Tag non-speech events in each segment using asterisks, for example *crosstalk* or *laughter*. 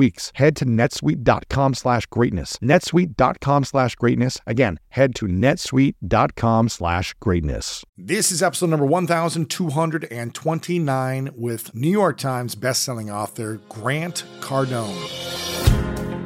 weeks. Head to netsuite.com slash greatness. netsuite.com slash greatness. Again, head to netsuite.com slash greatness. This is episode number 1229 with New York Times bestselling author Grant Cardone.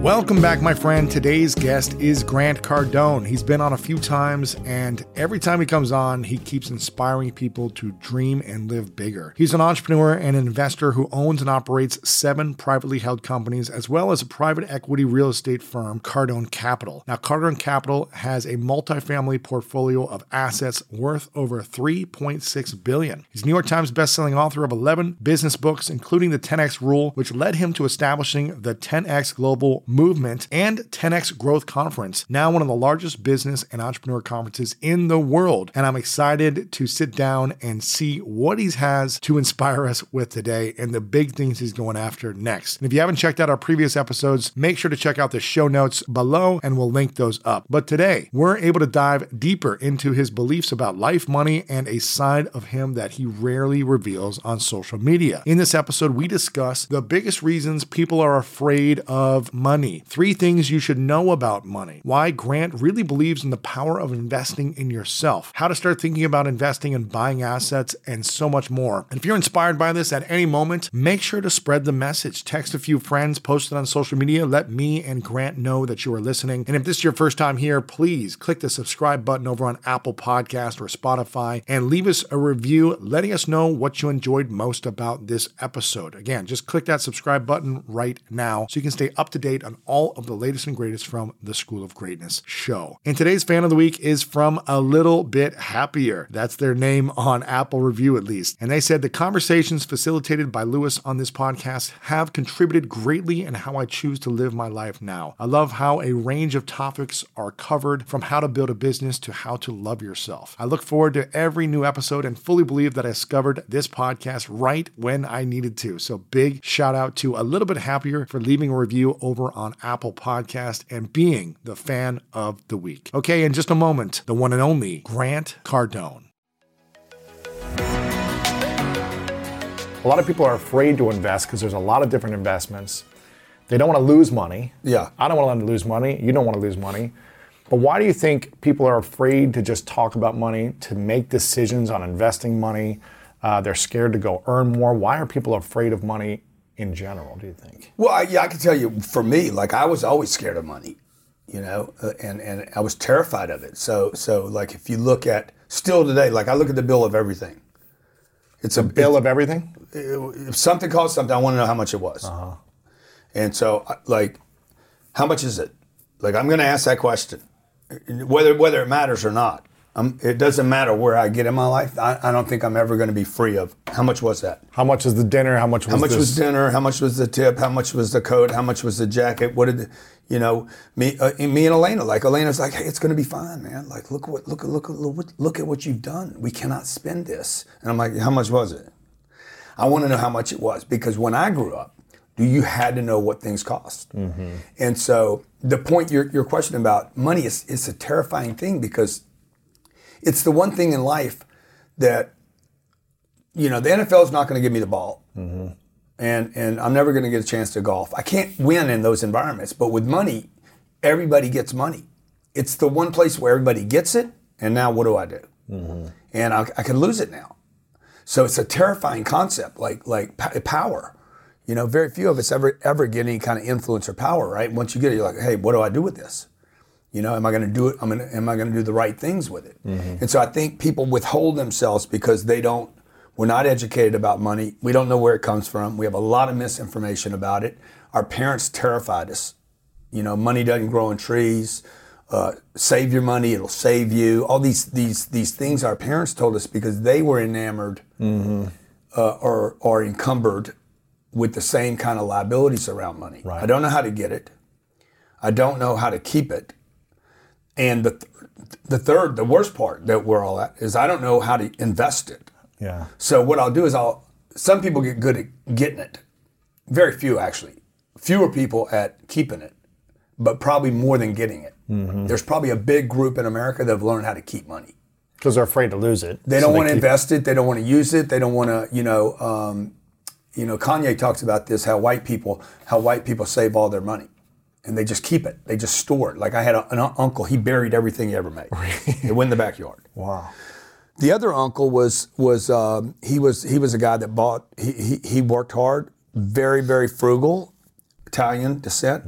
Welcome back, my friend. Today's guest is Grant Cardone. He's been on a few times, and every time he comes on, he keeps inspiring people to dream and live bigger. He's an entrepreneur and investor who owns and operates seven privately held companies, as well as a private equity real estate firm, Cardone Capital. Now, Cardone Capital has a multifamily portfolio of assets worth over 3.6 billion. He's New York Times bestselling author of 11 business books, including the 10x Rule, which led him to establishing the 10x Global Movement and 10X Growth Conference, now one of the largest business and entrepreneur conferences in the world. And I'm excited to sit down and see what he has to inspire us with today and the big things he's going after next. And if you haven't checked out our previous episodes, make sure to check out the show notes below and we'll link those up. But today, we're able to dive deeper into his beliefs about life, money, and a side of him that he rarely reveals on social media. In this episode, we discuss the biggest reasons people are afraid of money money. Three things you should know about money. Why Grant really believes in the power of investing in yourself. How to start thinking about investing and buying assets, and so much more. And if you're inspired by this at any moment, make sure to spread the message. Text a few friends, post it on social media. Let me and Grant know that you are listening. And if this is your first time here, please click the subscribe button over on Apple Podcast or Spotify and leave us a review letting us know what you enjoyed most about this episode. Again, just click that subscribe button right now so you can stay up to date on all of the latest and greatest from the School of Greatness show. And today's fan of the week is from A Little Bit Happier. That's their name on Apple Review, at least. And they said the conversations facilitated by Lewis on this podcast have contributed greatly in how I choose to live my life now. I love how a range of topics are covered from how to build a business to how to love yourself. I look forward to every new episode and fully believe that I discovered this podcast right when I needed to. So big shout out to A Little Bit Happier for leaving a review over on Apple Podcast and being the fan of the week. Okay, in just a moment, the one and only Grant Cardone. A lot of people are afraid to invest because there's a lot of different investments. They don't want to lose money. Yeah. I don't want them to lose money. You don't want to lose money. But why do you think people are afraid to just talk about money, to make decisions on investing money? Uh, they're scared to go earn more. Why are people afraid of money in general, do you think? Well, I, yeah, I can tell you for me, like I was always scared of money, you know, uh, and, and I was terrified of it. So, so like if you look at still today, like I look at the bill of everything. It's a bill of everything? If something costs something, I want to know how much it was. Uh-huh. And so, like, how much is it? Like, I'm going to ask that question, whether whether it matters or not. I'm, it doesn't matter where I get in my life. I, I don't think I'm ever going to be free of how much was that? How much was the dinner? How much was how much this? was dinner? How much was the tip? How much was the coat? How much was the jacket? What did you know? Me, uh, me and Elena. Like Elena's like, hey, it's going to be fine, man. Like look what look look look look at what you've done. We cannot spend this. And I'm like, how much was it? I want to know how much it was because when I grew up, you had to know what things cost. Mm-hmm. And so the point your your question about money is it's a terrifying thing because it's the one thing in life that you know the NFL is not going to give me the ball, mm-hmm. and and I'm never going to get a chance to golf. I can't win in those environments, but with money, everybody gets money. It's the one place where everybody gets it, and now what do I do? Mm-hmm. And I, I can lose it now. So it's a terrifying concept, like like p- power. You know, very few of us ever ever get any kind of influence or power, right? Once you get it, you're like, hey, what do I do with this? You know, am I going to do it? I'm gonna, am I going to do the right things with it? And so I think people withhold themselves because they don't. We're not educated about money. We don't know where it comes from. We have a lot of misinformation about it. Our parents terrified us. You know, money doesn't grow on trees. Uh, save your money; it'll save you. All these these these things our parents told us because they were enamored uh, or or encumbered with the same kind of liabilities around money. I don't know how to get it. I don't know how to keep it. And the, th- the third, the worst part that we're all at is I don't know how to invest it. Yeah. So what I'll do is I'll. Some people get good at getting it. Very few actually. Fewer people at keeping it, but probably more than getting it. There's probably a big group in America that have learned how to keep money. Because they're afraid to lose it. They don't want to keep- invest it. They don't want to use it. They don't want to, you know, um, you know. Kanye talks about this how white people, how white people save all their money, and they just keep it. They just store it. Like I had a, an uncle. He buried everything he ever made. it went in the backyard. *laughs* Wow. The other uncle was was um, he was he was a guy that bought. He, he he worked hard, very very frugal, Italian descent,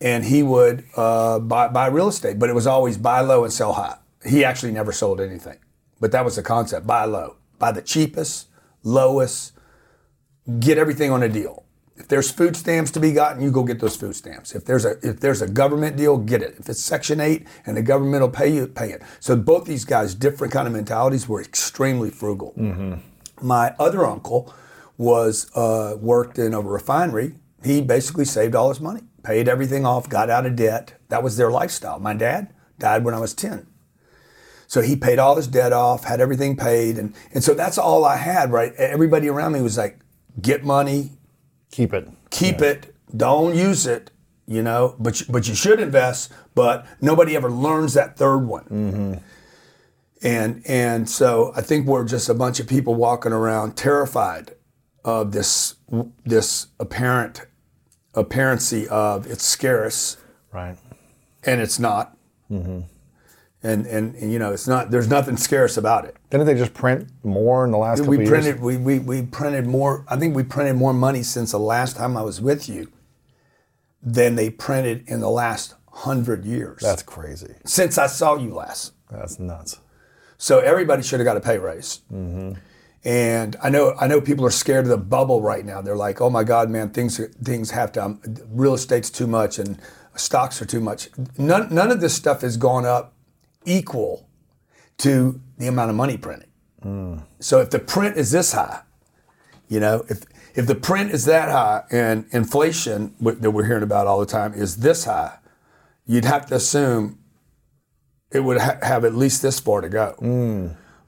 and he would uh, buy buy real estate, but it was always buy low and sell high. He actually never sold anything, but that was the concept: buy low, buy the cheapest, lowest, get everything on a deal. If there's food stamps to be gotten, you go get those food stamps. If there's a if there's a government deal, get it. If it's Section Eight and the government will pay you, pay it. So both these guys, different kind of mentalities, were extremely frugal. My other uncle was uh, worked in a refinery. He basically saved all his money, paid everything off, got out of debt. That was their lifestyle. My dad died when I was ten. So he paid all his debt off, had everything paid, and, and so that's all I had, right? Everybody around me was like, get money, Keep it. keep it, don't use it, you know, but you, but you should invest, but nobody ever learns that third one. Mm-hmm. And and so I think we're just a bunch of people walking around terrified of this this apparent apparency of it's scarce Right. and it's not. Mm-hmm. And, and and you know it's not. There's nothing scarce about it. Didn't they just print more in the last couple we printed we, we, we printed more i think we printed more money since the last time i was with you than they printed in the last hundred years That's crazy. since i saw you last That's nuts. so everybody should have got a pay raise and i know i know people are scared of the bubble right now they're like oh my god man things things have to um, real estate's too much and stocks are too much none, none of this stuff has gone up equal to the amount of money printed so if the print is this high, you know, if if the print is that high and inflation that we're hearing about all the time is this high, you'd have to assume it would ha- have at least this far to go.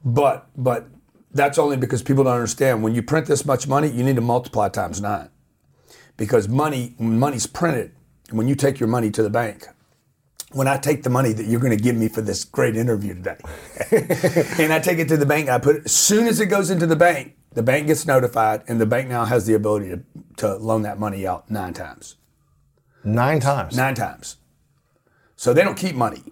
But but that's only because people don't understand. When you print this much money, you need to multiply times nine, because money when money's printed, when you take your money to the bank. When I take the money that you're going to give me for this great interview today, *laughs* and I take it to the bank. I put it as soon as it goes into the bank, the bank gets notified, and the bank now has the ability to, to loan that money out nine times. Nine times. Nine times. So they don't keep money.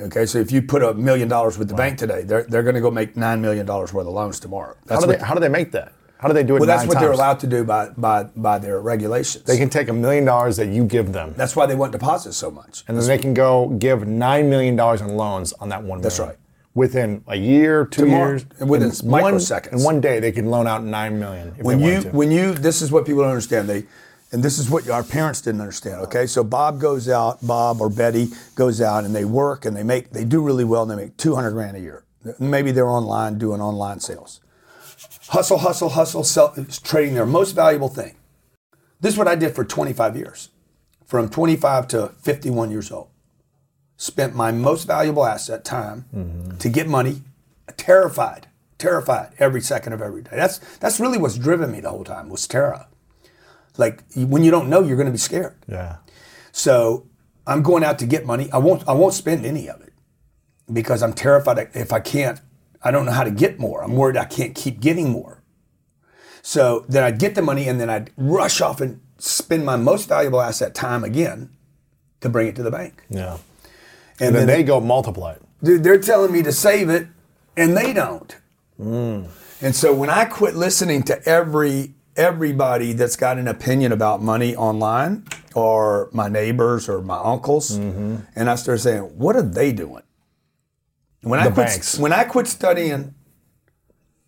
Okay, so if you put a million dollars with the bank today, they're, they're going to go make nine million dollars worth of loans tomorrow. How do they? How do they make that? How do they do it? well, that's what they're allowed to do by by by their regulations. They can take a million dollars that you give them, that's why they want deposits so much. and then they can go give nine million dollars in loans on that one. That's million. right. Within a year, two Tomorrow- years, within microseconds. in one day, they can loan out nine million. When you when you this is what people don't understand they and this is what our parents didn't understand okay so bob goes out bob or betty goes out and they work and they make they do really well and they make 200 grand a year maybe they're online doing online sales hustle hustle hustle sell, trading their most valuable thing. This is what i did for 25 years from 25 to 51 years old. Spent my most valuable asset time mm-hmm. to get money terrified terrified every second of every day. That's that's really what's driven me the whole time was terror like when you don't know you're going to be scared. Yeah, so i'm going out to get money. I won't i won't spend any of it because I'm terrified if I can't, I don't know how to get more. I'm worried I can't keep getting more. So then I'd get the money and then I'd rush off and spend my most valuable asset time again to bring it to the bank. Yeah. And, And then then they go multiply it. dude, they're telling me to save it, and they don't. Hmm. And so when I quit listening to every everybody that's got an opinion about money online, or my neighbors or my uncles, mm-hmm. and I started saying, "What are they doing?" When I The quit, banks. when I quit studying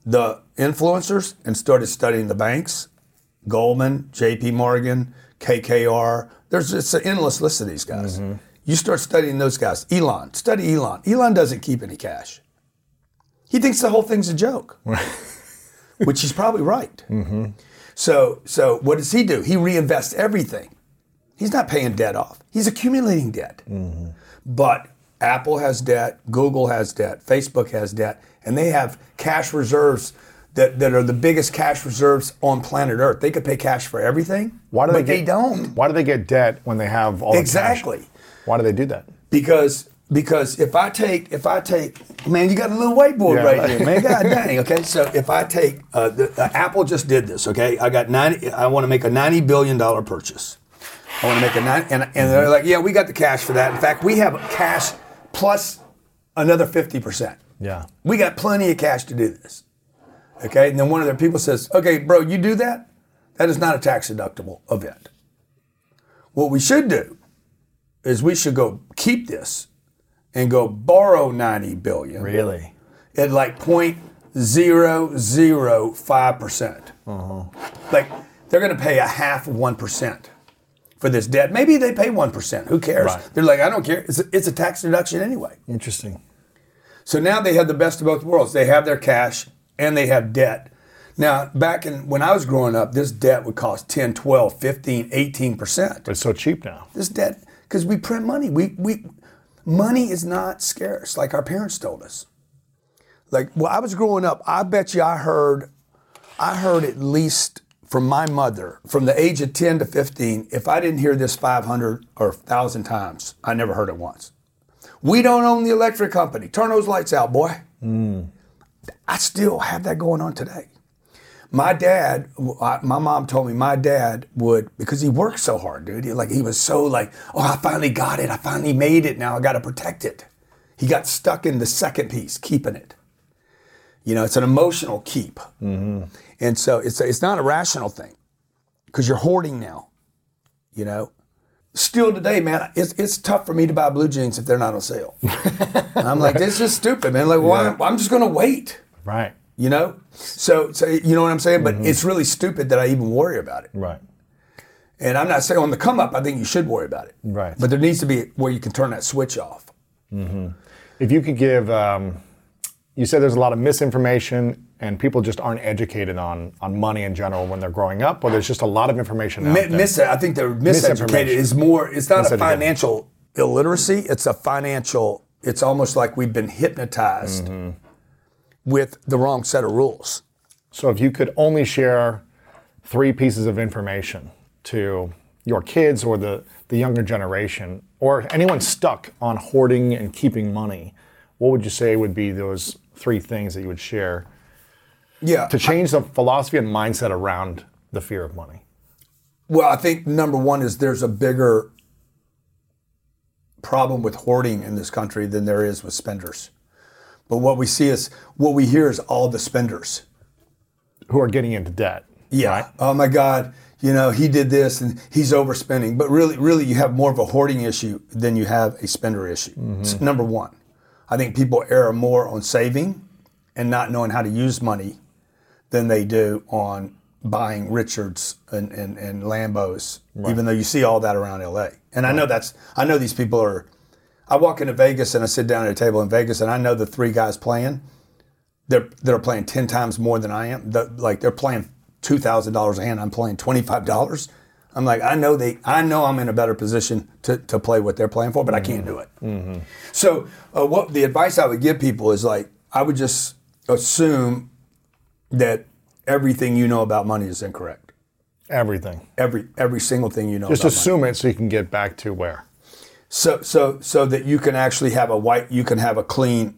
the influencers and started studying the banks, Goldman, J.P. Morgan, KKR. There's it's an endless list of these guys. Mm-hmm. You start studying those guys. Elon, study Elon. Elon doesn't keep any cash. He thinks the whole thing's a joke, *laughs* which he's probably right. Mm-hmm. So, so what does he do? He reinvests everything. He's not paying debt off. He's accumulating debt. Mm-hmm. But Apple has debt, Google has debt, Facebook has debt, and they have cash reserves that, that are the biggest cash reserves on planet Earth. They could pay cash for everything. Why do but they they get, don't? Why do they get debt when they have all the cash? Exactly. Why do they do that? Because because if I take if I take man, you got a little whiteboard Yeah. right here, man. God dang. Okay, so if I take uh, the, uh, Apple just did this. Okay, I got ninety. I want to make a ninety billion dollar purchase. I want to make a nine, and, and they're like, yeah, we got the cash for that. In fact, we have cash plus another fifty percent. Yeah. We got plenty of cash to do this. Okay, and then one of their people says, okay, bro, you do that? That is not a tax deductible event. What we should do is we should go keep this and go borrow 90 billion Really? at like 0.005%. percent uh-huh. Like they're going to pay a half of 1% for this debt. Maybe they pay 1%. Who cares? Right. They're like, I don't care. It's a, it's a tax deduction anyway. Interesting. So now they have the best of both worlds. They have their cash and they have debt. Now, back in when I was growing up, this debt would cost 10, 12, 15, 18%. But it's so cheap now. This debt because we print money. We we money is not scarce like our parents told us. Like when I was growing up, I bet you I heard I heard at least from my mother from the age of 10 to 15, if I didn't hear this 500 or 1000 times, I never heard it once. We don't own the electric company. Turn those lights out, boy. Hmm. I still have that going on today. My dad, I- my mom told me my dad would because he worked so hard, dude. He, like he was so like, oh, I finally got it. I finally made it. Now I got to protect it. He got stuck in the second piece, keeping it. You know, it's an emotional keep, mm-hmm. And so it's it's not a rational thing because you're hoarding now. You know, still today, man, it's it's tough for me to buy blue jeans if they're not on sale. *laughs* I'm like, this is stupid, man. Like, why? I'm just gonna wait. Right. You know, so so you know what I'm saying. But it's really stupid that I even worry about it. Right. And I'm not saying on the come up, I think you should worry about it. Right. But there needs to be where you can turn that switch off. If you could give, um, you said there's a lot of misinformation and people just aren't educated on on money in general when they're growing up, or there's just a lot of information out Mi- there. mis- I think they're miseducated. Is more. It's not a financial illiteracy. It's a financial. It's almost like we've been hypnotized mm-hmm. with the wrong set of rules. So if you could only share three pieces of information to your kids or the, the younger generation, or anyone stuck on hoarding and keeping money, what would you say would be those three things that you would share Yeah. to change the philosophy and mindset around the fear of money? Well, I think number one is there's a bigger problem with hoarding in this country than there is with spenders. But what we see is what we hear is all the spenders. Who are getting into debt? Yeah. Oh my God. You know, he did this and he's overspending. But really, really, you have more of a hoarding issue than you have a spender issue. Mm-hmm. It's number one. I think people err more on saving and not knowing how to use money than they do on buying Richards and, and, and Lambos, even though you see all that around LA. And I know that's, I know these people are, I walk into Vegas and I sit down at a table in Vegas and I know the three guys playing they're they're playing ten times more than I am. The- like they're playing two thousand dollars a hand. I'm playing twenty five dollars. I'm like I know they I know I'm in a better position to, to play what they're playing for, but I can't do it. So uh, what the advice I would give people is like I would just assume that everything you know about money is incorrect. Everything. Every every single thing you know. Just about money. assume it so you can get back to where? So so so that you can actually have a white, you can have a clean,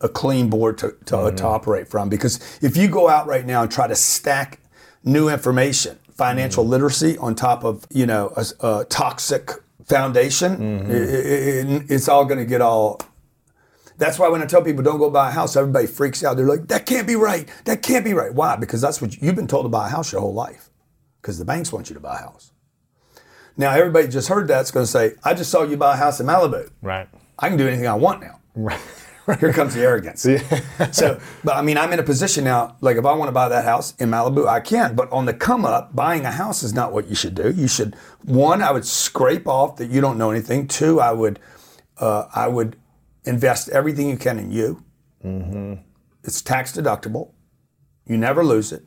a clean board to to, mm-hmm. to operate from. Because if you go out right now and try to stack new information, financial mm-hmm. literacy on top of you know a, a toxic foundation, i- i- i- it's all going to get all. That's why when I tell people don't go buy a house, everybody freaks out. They're like, "That can't be right. That can't be right." Why? Because that's what you, you've been told to buy a house your whole life. Because the banks want you to buy a house. Now everybody just heard that's going to say, "I just saw you buy a house in Malibu. Right. I can do anything I want now." Right. *laughs* Here comes the arrogance. Yeah. so, but I mean, I'm in a position now. Like, if I want to buy that house in Malibu, I can. But on the come up, buying a house is not what you should do. You should one, I would scrape off that you don't know anything. Two, I would, uh, I would invest everything you can in you. It's tax deductible. You never lose it.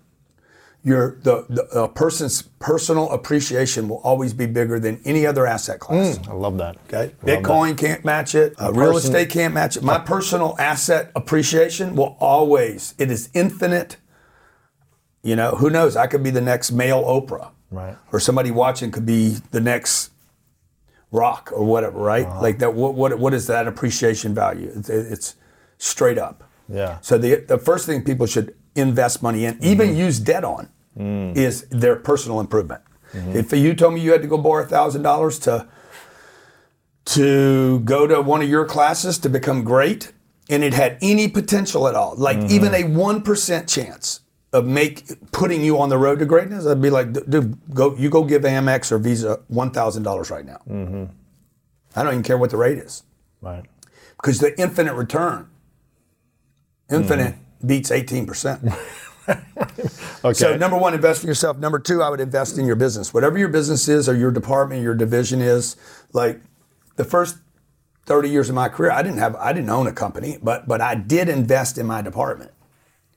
Your the, the a person's personal appreciation will always be bigger than any other asset class. I love that. Okay. Love that. Bitcoin can't match it. Uh, real person- estate can't match it. My personal asset appreciation will always, it is infinite. You know, who knows? I could be the next male Oprah. Right. Or somebody watching could be the next rock or whatever, right? Uh-huh. Like that, what, what, what is that appreciation value? It's, it's straight up. Yeah. So the, the first thing people should invest money in, even Mm-hmm. use debt on, Mm. is their personal improvement. Mm-hmm. If you told me you had to go borrow thousand dollars to to go to one of your classes to become great, and it had any potential at all, like Mm-hmm. even a one percent chance of make putting you on the road to greatness, I'd be like, dude, go you go give Amex or Visa one thousand dollars right now. Mm-hmm. I don't even care what the rate is Right. because the infinite return, infinite beats eighteen percent. *laughs* Okay. So number one, invest in yourself. Number two, I would invest in your business. Whatever your business is or your department, your division is, like the first 30 years of my career, I didn't have I didn't own a company, but but I did invest in my department.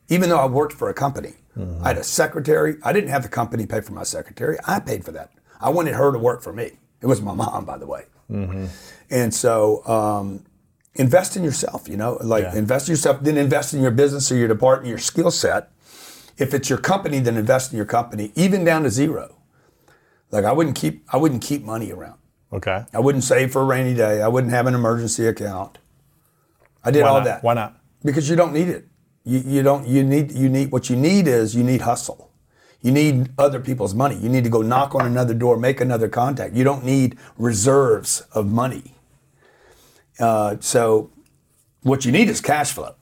Even though I worked for a company. I had a secretary. I didn't have the company pay for my secretary. I paid for that. I wanted her to work for me. It was my mom, by the way. And so um, invest in yourself, you know, like Yeah. invest in yourself, then invest in your business or your department, your skill set. If it's your company, then invest in your company, even down to zero. Like I wouldn't keep I wouldn't keep money around. Okay. I wouldn't save for a rainy day. I wouldn't have an emergency account. I did Why all not? that. Why not? Because you don't need it. You, you don't you need you need what you need is you need hustle. You need other people's money. You need to go knock on another door, make another contact. You don't need reserves of money. Uh, so what you need is cash flow.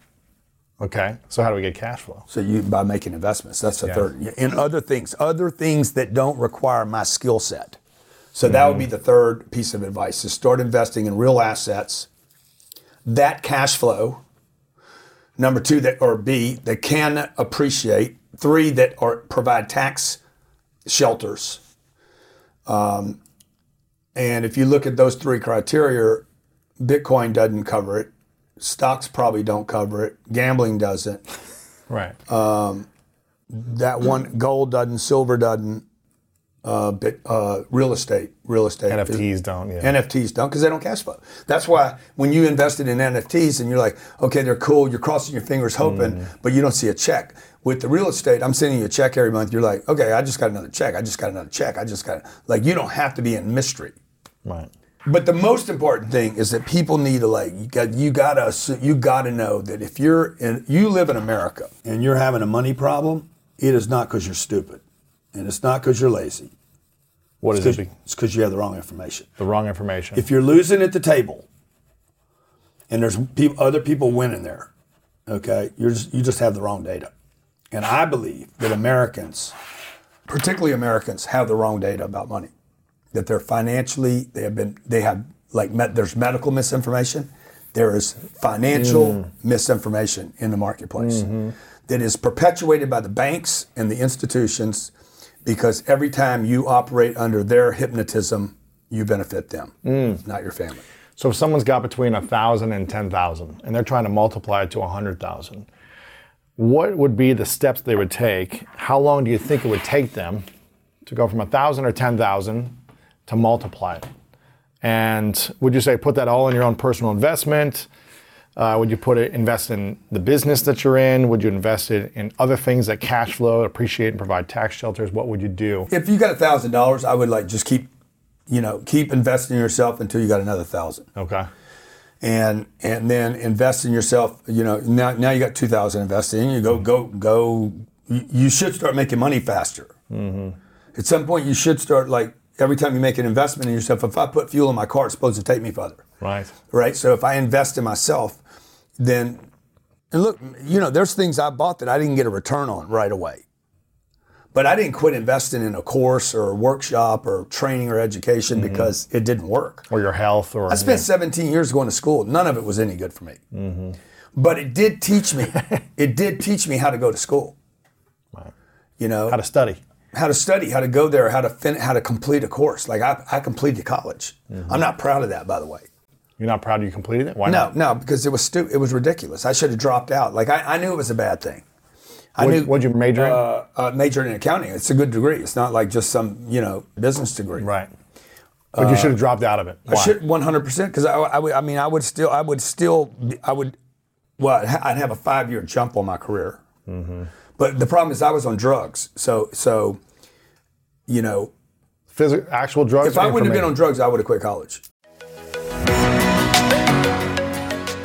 Okay. So how do we get cash flow? So you by making investments. That's the Yeah. third. In other things, other things that don't require my skill set. So that would be the third piece of advice: is start investing in real assets. That cash flow. Number two, that or B that can appreciate. Three that are provide tax shelters. Um, and if you look at those three criteria, Bitcoin doesn't cover it. Stocks probably don't cover it. Gambling doesn't Right. that one gold doesn't, silver doesn't, uh, bit, uh, real estate, real estate. NFTs don't. Yeah. NFTs don't because they don't cash flow. That's why when you invested in NFTs and you're like, okay, they're cool, you're crossing your fingers hoping, Mm. but you don't see a check. With the real estate, I'm sending you a check every month. You're like, okay, I just got another check. I just got another check. I just got like you don't have to be in mystery. right. But the most important thing is that people need to like you got you gotta you gotta know that if you're in you live in America and you're having a money problem, it is not because you're stupid, and it's not because you're lazy. What is it? be? It's because you have the wrong information. The wrong information. If you're losing at the table, and there's other people winning there, okay, you're just, you just have the wrong data. And I believe that Americans, particularly Americans, have the wrong data about money. That they're financially, they have been, they have like met, there's medical misinformation, there is financial mm. misinformation in the marketplace mm-hmm. that is perpetuated by the banks and the institutions because every time you operate under their hypnotism, you benefit them, mm. not your family. So if someone's got between a thousand and ten thousand, and they're trying to multiply it to a hundred thousand, what would be the steps they would take? How long do you think it would take them to go from a thousand or ten thousand to multiply it? And would you say put that all in your own personal investment? Uh, would you put it invest in the business that you're in? Would you invest it in other things that cash flow, appreciate, and provide tax shelters? What would you do? If you got a thousand dollars, I would like just keep you know, keep investing in yourself until you got another thousand. Okay. and and then invest in yourself. You know, now now you got two thousand invested in. You go go go. You, you should start making money faster. At some point, you should start like every time you make an investment in yourself. If I put fuel in my car, it's supposed to take me further, Right. right? So if I invest in myself, then and look, you know, there's things I bought that I didn't get a return on right away. But I didn't quit investing in a course or a workshop or training or education mm-hmm. because it didn't work. Or your health, or I spent 17 years going to school. None of it was any good for me. Mm-hmm. But it did teach me. *laughs* it did teach me how to go to school. You know, how to study. how to study, how to go there, how to fin- how to complete a course. Like I, I completed college. Mm-hmm. I'm not proud of that, by the way. You're not proud you completed it? Why No, not? no, because it was stu- it was ridiculous. I should have dropped out. Like I, I knew it was a bad thing. I What, knew what'd you major in? uh, uh, majored in accounting. It's a good degree. It's not like just some you know business degree. right. But you should have dropped out of it. I should 100 percent because I, I, I mean I would still I would still be, I would well I'd have a five year jump on my career, Mm-hmm. but the problem is I was on drugs. So so you know Physical, actual drugs. if I wouldn't have been on drugs I would have quit college.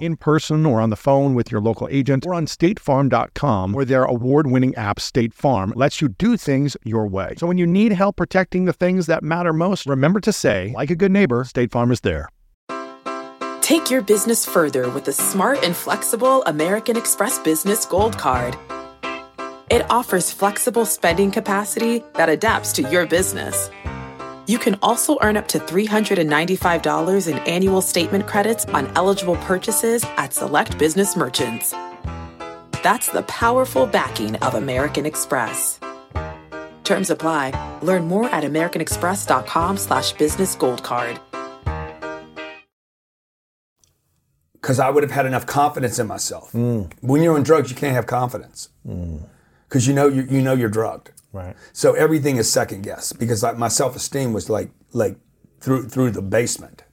In person or on the phone with your local agent or on statefarm.com, where their award winning app, State Farm, lets you do things your way. So when you need help protecting the things that matter most, remember to say, like a good neighbor, State Farm is there. Take your business further with the smart and flexible American Express Business Gold Card. It offers flexible spending capacity that adapts to your business. You can also earn up to $395 in annual statement credits on eligible purchases at select business merchants. That's the powerful backing of American Express. Terms apply. Learn more at americanexpress.com slash business gold card. because I would have had enough confidence in myself. Mm. When you're on drugs, you can't have confidence mm. because you know you, you know you're drugged. Right. So everything is second guess because like my self esteem was like like through through the basement.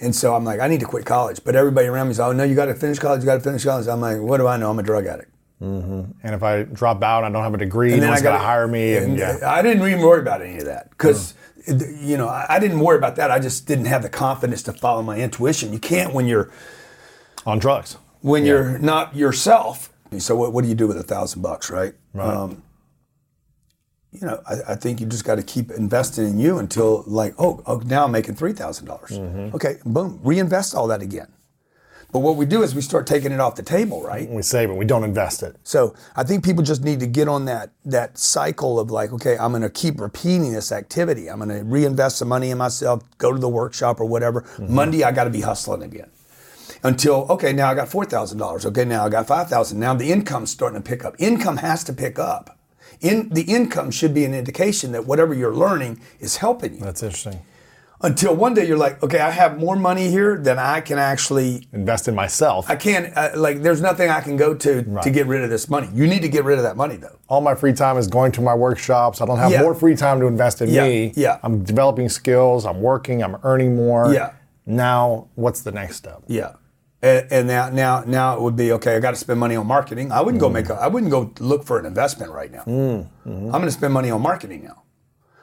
And so I'm like, I need to quit college. But everybody around me is, oh no, you got to finish college. You got to finish college. I'm like, what do I know? I'm a drug addict. And if I drop out, I don't have a degree. And no then one's I got to hire me. And, yeah. I didn't even worry about any of that because, you know, I, I didn't worry about that. I just didn't have the confidence to follow my intuition. You can't when you're On drugs. when you're not yourself. So what, what do you do with a thousand bucks, right? Right. Um, you know, I, I think you just got to keep investing in you until like, oh, oh now I'm making three dollars. Mm-hmm. Okay, boom, reinvest all that again. But what we do is we start taking it off the table, right? We save it. We don't invest it. So I think people just need to get on that that cycle of like, okay, I'm going to keep repeating this activity. I'm going to reinvest some money in myself, go to the workshop or whatever. Mm-hmm. Monday I got to be hustling again. Until okay, now I got four thousand dollars. Okay, now I got five thousand. Now the income's starting to pick up. Income has to pick up. In the income should be an indication that whatever you're learning is helping you. That's interesting. Until one day you're like, okay, I have more money here than I can actually Invest in myself. I can't uh, like. There's nothing I can go to to get rid of this money. You need to get rid of that money though. All my free time is going to my workshops. I don't have Yeah. more free time to invest in Yeah, me. yeah. I'm developing skills. I'm working. I'm earning more. Yeah. Now, what's the next step? Yeah. And, and now, now, now it would be okay. I got to spend money on marketing. I wouldn't go make. A, mm. I wouldn't go look for an investment right now. Mm, mm-hmm. I'm going to spend money on marketing now.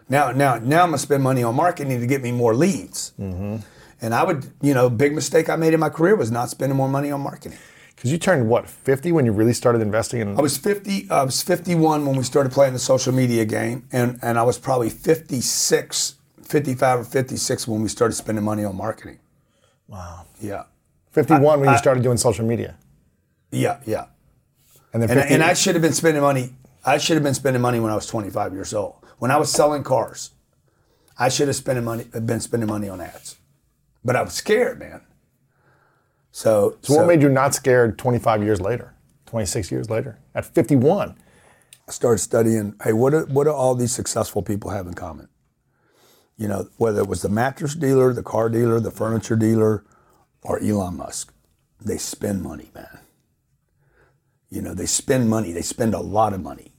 Now, now, now I'm going to spend money on marketing to get me more leads. Mm-hmm. And I would, you know, big mistake I made in my career was not spending more money on marketing. Because you turned what 50 when you really started investing in. I was 50. I was 51 when we started playing the social media game, and and I was probably 56, 55 or 56 when we started spending money on marketing. wow. Yeah, 51 when I- you started doing social media, yeah, yeah. and then And, 50, and I should have been spending money. I should have been spending money when I was 25 years old. When I was selling cars, I should have spending money. Been spending money on ads, but I was scared, man. So, So what made you not scared 25 years later, 26 years later, at 51? I started studying. Hey, what do, what do all these successful people have in common? You know, whether it was the mattress dealer, the car dealer, the furniture dealer, or Elon Musk, they spend money, man. You know, they spend money. They spend a lot of money,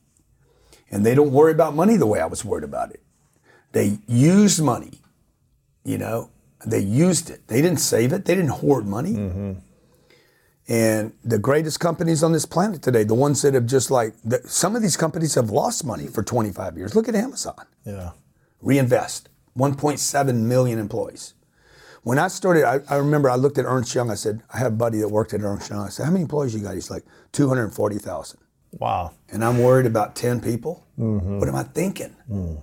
and they don't worry about money the way I was worried about it. They used money. You know, they used it. They didn't save it. They didn't hoard money. Mm-hmm. And the greatest companies on this planet today, the ones that have just like, the, some of these companies have lost money for 25 years. Look at Amazon. Yeah. Reinvest, 1.7 million employees. When I started, I, I remember I looked at Ernst Young. I said, I had a buddy that worked at Ernst Young. I said, How many employees you got? He's like, 240,000. Wow. And I'm worried about 10 people. Mm-hmm. What am I thinking? Mm.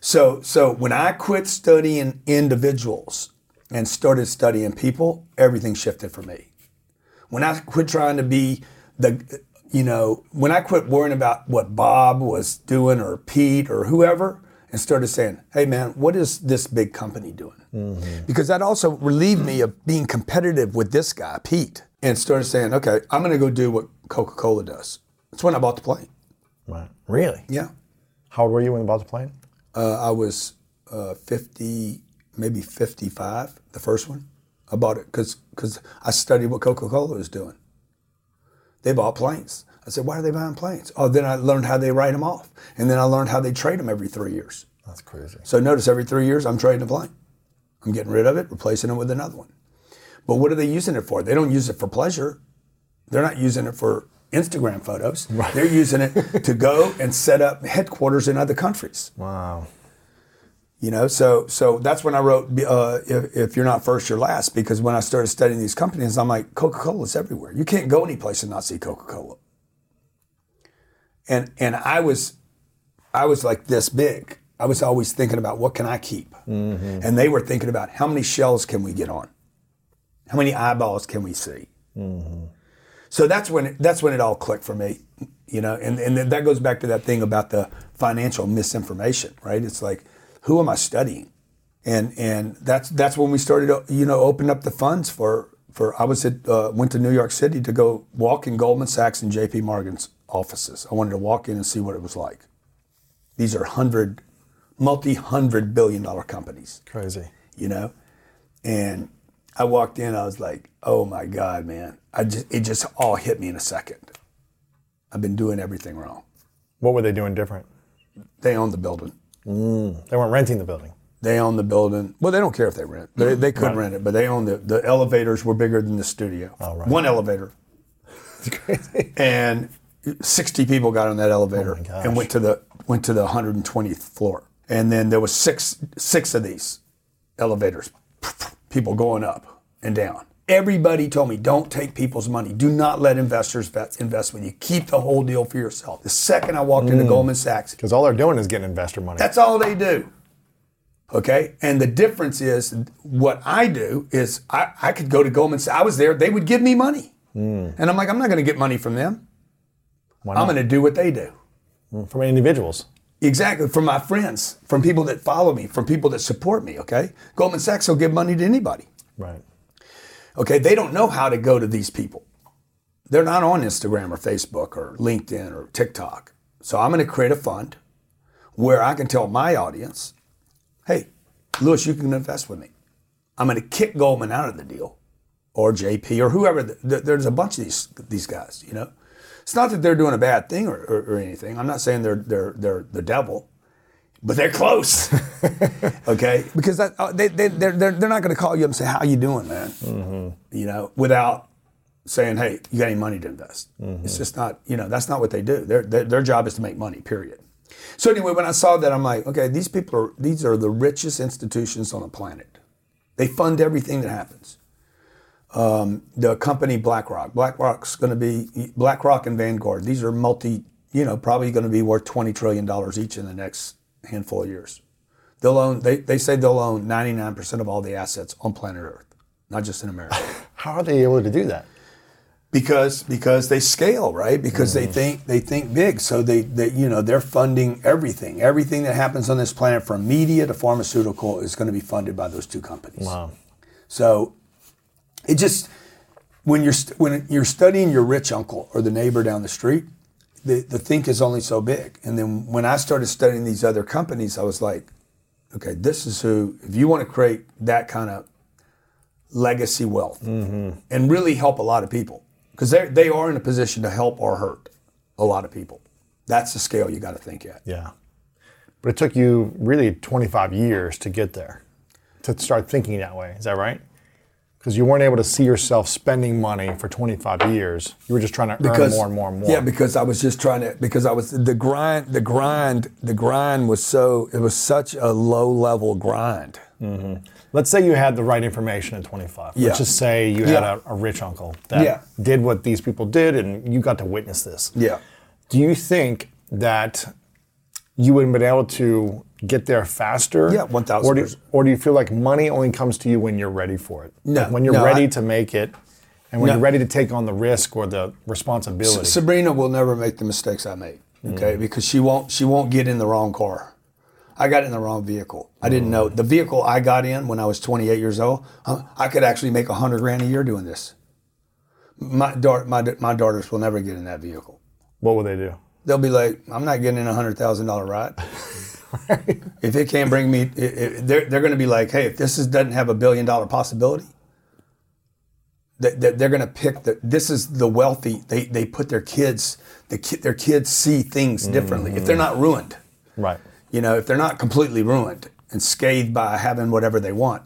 So, so when I quit studying individuals and started studying people, everything shifted for me. When I quit trying to be the, you know, when I quit worrying about what Bob was doing or Pete or whoever, and started saying, "Hey, man, what is this big company doing?" Because that also relieved me of being competitive with this guy, Pete, and started saying, "Okay, I'm going to go do what Coca-Cola does." That's when I bought the plane. Right. Really? Yeah. How old were you when you bought the plane? Uh, I was uh, 50, maybe 55, the first one. I bought it because I studied what Coca Cola was doing. They bought planes. I said, why are they buying planes? Oh, then I learned how they write them off. And then I learned how they trade them every three years. That's crazy. So notice every three years, I'm trading a plane. I'm getting rid of it, replacing it with another one. But what are they using it for? They don't use it for pleasure. They're not using it for Instagram photos. *laughs* They're using it to go and set up headquarters in other countries. Wow. You know, so so that's when I wrote uh, if, if you're not first, you're last. Because when I started studying these companies, I'm like, Coca Cola's everywhere. You can't go any place and not see Coca Cola. And and I was, I was like this big. I was always thinking about what can I keep, mm-hmm. and they were thinking about how many shells can we get on, how many eyeballs can we see. Mm-hmm. So that's when it, that's when it all clicked for me, you know. And and that goes back to that thing about the financial misinformation, right? It's like, who am I studying? And and that's that's when we started, you know, opening up the funds for for. I was at uh, went to New York City to go walk in Goldman Sachs and J.P. Morgan's offices. I wanted to walk in and see what it was like. These are hundred, multi-hundred billion dollar companies Crazy. you know. And I walked in, I was like, "Oh my God, man!" I just it just all hit me in a second. I've been doing everything wrong. What were they doing different? They owned the building. They weren't renting the building. They own the building. Well, they don't care if they rent. They, they could rent it, but they own the the elevators were bigger than the studio. Oh, right. One elevator, It's crazy. and sixty people got on that elevator Oh and went to the went to the 120th floor. And then there was six six of these elevators, people going up and down. Everybody told me, don't take people's money. Do not let investors vet- invest with you. Keep the whole deal for yourself. The second I walked Mm. into Goldman Sachs, Because all they're doing is getting investor money. that's all they do. Okay? And the difference is what I do is I, I could go to Goldman Sachs. I was there, they would give me money. Hmm. And I'm like, I'm not going to get money from them. I'm going to do what they do. Hmm, from individuals. Exactly, from my friends, from people that follow me, from people that support me, okay? Goldman Sachs will give money to anybody. Right. Okay, they don't know how to go to these people. They're not on Instagram or Facebook or LinkedIn or TikTok. So I'm going to create a fund where I can tell my audience, hey, Lewis, you can invest with me. I'm going to kick Goldman out of the deal or JP or whoever. Th- There's a bunch of these, these guys, you know? It's not that they're doing a bad thing or, or, or anything. I'm not saying they're, they're, they're the devil, but they're close. *laughs* okay? Because that, uh, they, they, they're, they're, they're not going to call you up and say, how you doing, man? You know, without saying, hey, you got any money to invest? It's just not, you know, that's not what they do. Their, their, their job is to make money, period. So anyway, when I saw that, I'm like, okay, these people are, these are the richest institutions on the planet. They fund everything that happens. Um, the company BlackRock. BlackRock's going to be BlackRock and Vanguard. These are multi, you know, probably going to be worth twenty trillion dollars each in the next handful of years. They'll own. They, they say they'll own ninety nine percent of all the assets on planet Earth, not just in America. *laughs* How are they able to do that? Because because they scale right? Because they think they think big. So they, they you know they're funding everything. Everything that happens on this planet from media to pharmaceutical is going to be funded by those two companies. Wow. so it just when you're st- when you're studying your rich uncle or the neighbor down the street the, the think is only so big. And then when i started studying these other companies i was like okay this is who if you want to create that kind of legacy wealth mm-hmm. and really help a lot of people because they they are in a position to help or hurt a lot of people. That's the scale you got to think at. Yeah. But it took you really 25 years to get there, to start thinking that way. Is that right? Because you weren't able to see yourself spending money for 25 years. You were just trying to earn more and more and more. Yeah, because I was just trying to because I was the grind the grind the grind was so it was such a low level grind. Mm-hmm. Let's say you had the right information at 25. Yeah. Let's just say you had Yeah. a, a rich uncle that Yeah. did what these people did and you got to witness this. Yeah. Do you think that you would have been able to get there faster? Yeah, 1000%. Or do, or do you feel like money only comes to you when you're ready for it? No, Like when you're no, ready I- to make it and when No. you're ready to take on the risk or the responsibility. Sabrina will never make the mistakes I made. Okay, Mm. because she won't she won't get in the wrong car. I got in the wrong vehicle. I didn't know the vehicle I got in when I was 28 years old. I could actually make a 100 grand a year doing this. My daughter, my, my daughters will never get in that vehicle. what will they do? They'll be like, I'm not getting in a hundred thousand dollar ride. *laughs* If it can't bring me, i- i- they're, they're going to be like, hey, if this is, doesn't have a billion dollar possibility, they, they- they're going to pick the. This is the wealthy. They they put their kids. The ki- their kids see things differently. If they're mm-hmm. not ruined, Right. You know, if they're not completely ruined and scathed by having whatever they want,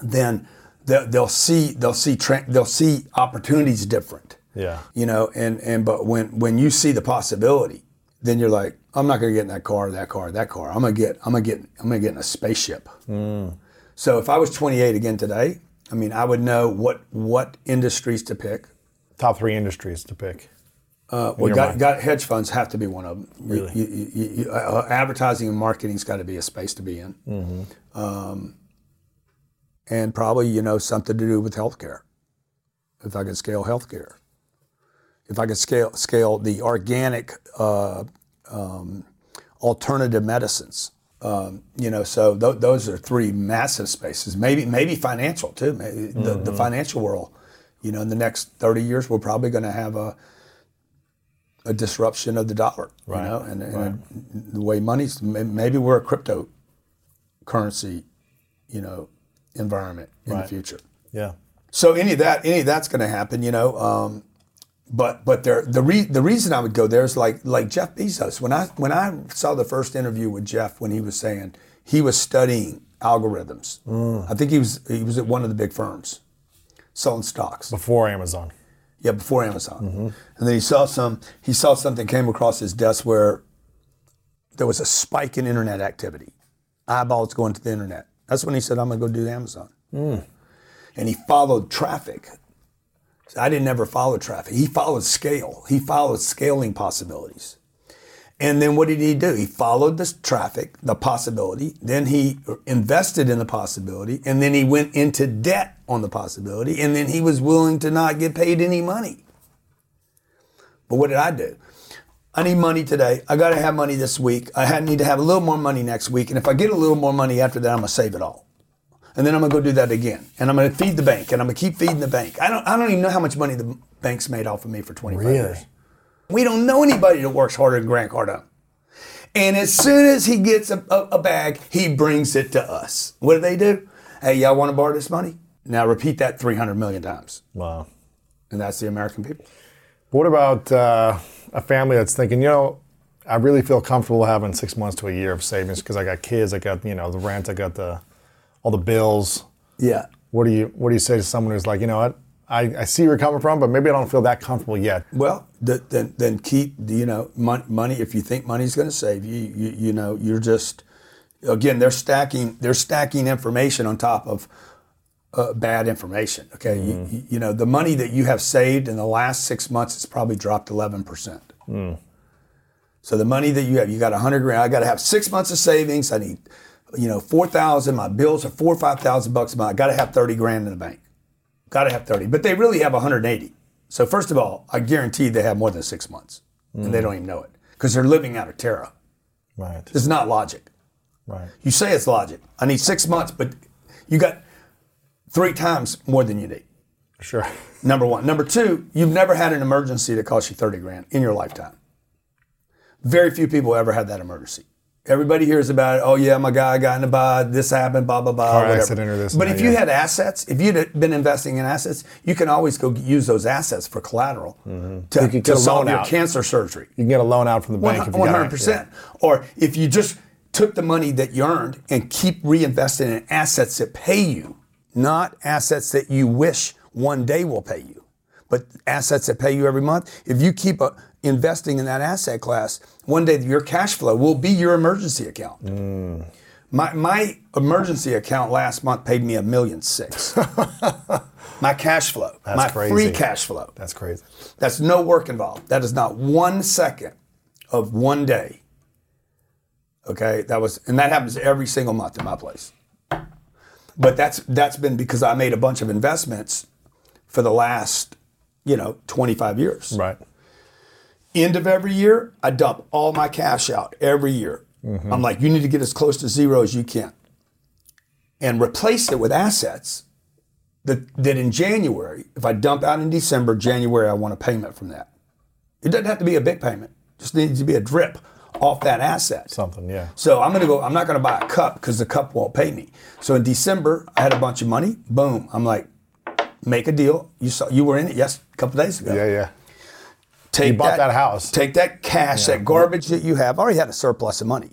then they'll, they'll see they'll see tra- they'll see opportunities different. Yeah. you know and and but when when you see the possibility then you're like i'm not going to get in that car that car that car. I'm going to get i'm to get i'm to get in a spaceship. Mm. So if i was 28 again today i mean i would know what what industries to pick. Top three industries to pick. Uh, well, got, got hedge funds have to be one of them. Really? You, you, you, you, uh, advertising and marketing's got to be a space to be in, Mm-hmm. um, and probably you know something to do with healthcare. If I could scale healthcare, if I could scale scale the organic uh, um, alternative medicines, um, you know, so th- those are three massive spaces. Maybe maybe financial too. Maybe the, the Mm-hmm. financial world. You know, in the next thirty years, we're probably going to have a a disruption of the dollar, Right, you know, and, and the way money's maybe we're a cryptocurrency, you know, environment in Right. the future. Yeah. So any of that, any of that's going to happen, you know. Um, but but there, the re, the reason I would go there is like like Jeff Bezos. When I when I saw the first interview with Jeff, when he was saying he was studying algorithms, I think he was he was at one of the big firms, selling stocks. Before Amazon. Yeah, before Amazon. And then he saw some. He saw something came across his desk where there was a spike in internet activity, eyeballs going to the internet. That's when he said, "I'm going to go do Amazon." Hmm. And he followed traffic. So I didn't ever follow traffic. He followed scale. He followed scaling possibilities. And then what did he do? He followed the traffic, the possibility. Then he invested in the possibility. And then he went into debt on the possibility. And then he was willing to not get paid any money. But what did I do? I need money today. I got to have money this week. I need to have a little more money next week. And if I get a little more money after that, I'm going to save it all. And then I'm going to go do that again. And I'm going to feed the bank. And I'm going to keep feeding the bank. I don't, I don't even know how much money the bank's made off of me for 25 Really? years. We don't know anybody that works harder than Grant Cardone. And as soon as he gets a, a, a bag, he brings it to us. What do they do? Hey, y'all want to borrow this money? Now repeat that 300 million times. Wow. And that's the American people. What about uh, a family that's thinking, you know, I really feel comfortable having six months to a year of savings because I got kids, I got you know the rent, I got the all the bills. Yeah. What do you What do you say to someone who's like, you know what, I, I see where you're coming from, but maybe I don't feel that comfortable yet. Well, th- then then keep you know mon- money. If you think money's going to save you, you you know you're just again they're stacking they're stacking information on top of uh, bad information. Okay, you- you, you know the money that you have saved in the last six months has probably dropped eleven percent. So the money that you have, you got a hundred grand. I got to have six months of savings. I need, you know, four thousand. My bills are four or five thousand bucks a month. I got to have thirty grand in the bank. Got to have thirty, but they really have one hundred eighty. So first of all, I guarantee they have more than six months, and they mm. don't even know it because they're living out of terror. Right. It's not logic. Right. You say it's logic. I need six months, but you got three times more than you need. Sure. Number one. Number two, you've never had an emergency that cost you 30 grand in your lifetime. Very few people ever had that emergency. Everybody hears about it. Oh yeah, my guy got in a bad. This happened. Blah blah blah. Car whatever. accident or this But if that, you yeah. had assets, if you'd been investing in assets, you can always go use those assets for collateral to, Mm-hmm. To solve loan your out. cancer surgery. You can get a loan out from the bank if you One hundred percent. Or if you just took the money that you earned and keep reinvesting in assets that pay you, not assets that you wish one day will pay you, but assets that pay you every month. If you keep uh, investing in that asset class, one day your cash flow will be your emergency account. Mm. My my emergency account last month paid me a million six. *laughs* my cash flow, That's my crazy. free cash flow. That's crazy. That's no work involved. That is not one second of one day. Okay, that was, and that happens every single month in my place. But that's that's been because I made a bunch of investments for the last, you know, 25 years. Right. End of every year, I dump all my cash out every year. Mm-hmm. I'm like, you need to get as close to zero as you can, and replace it with assets that, that in January, if I dump out in December, January, I want a payment from that. It doesn't have to be a big payment. Just needs to be a drip off that asset. Something. Yeah. So I'm gonna go. I'm not gonna buy a cup because the cup won't pay me. So in December, I had a bunch of money. Boom. I'm like, make a deal. You saw. You were in it. Yes, a couple days ago. Yeah. Yeah. Take You bought that house. Take that cash, that garbage that you have. I already had a surplus of money.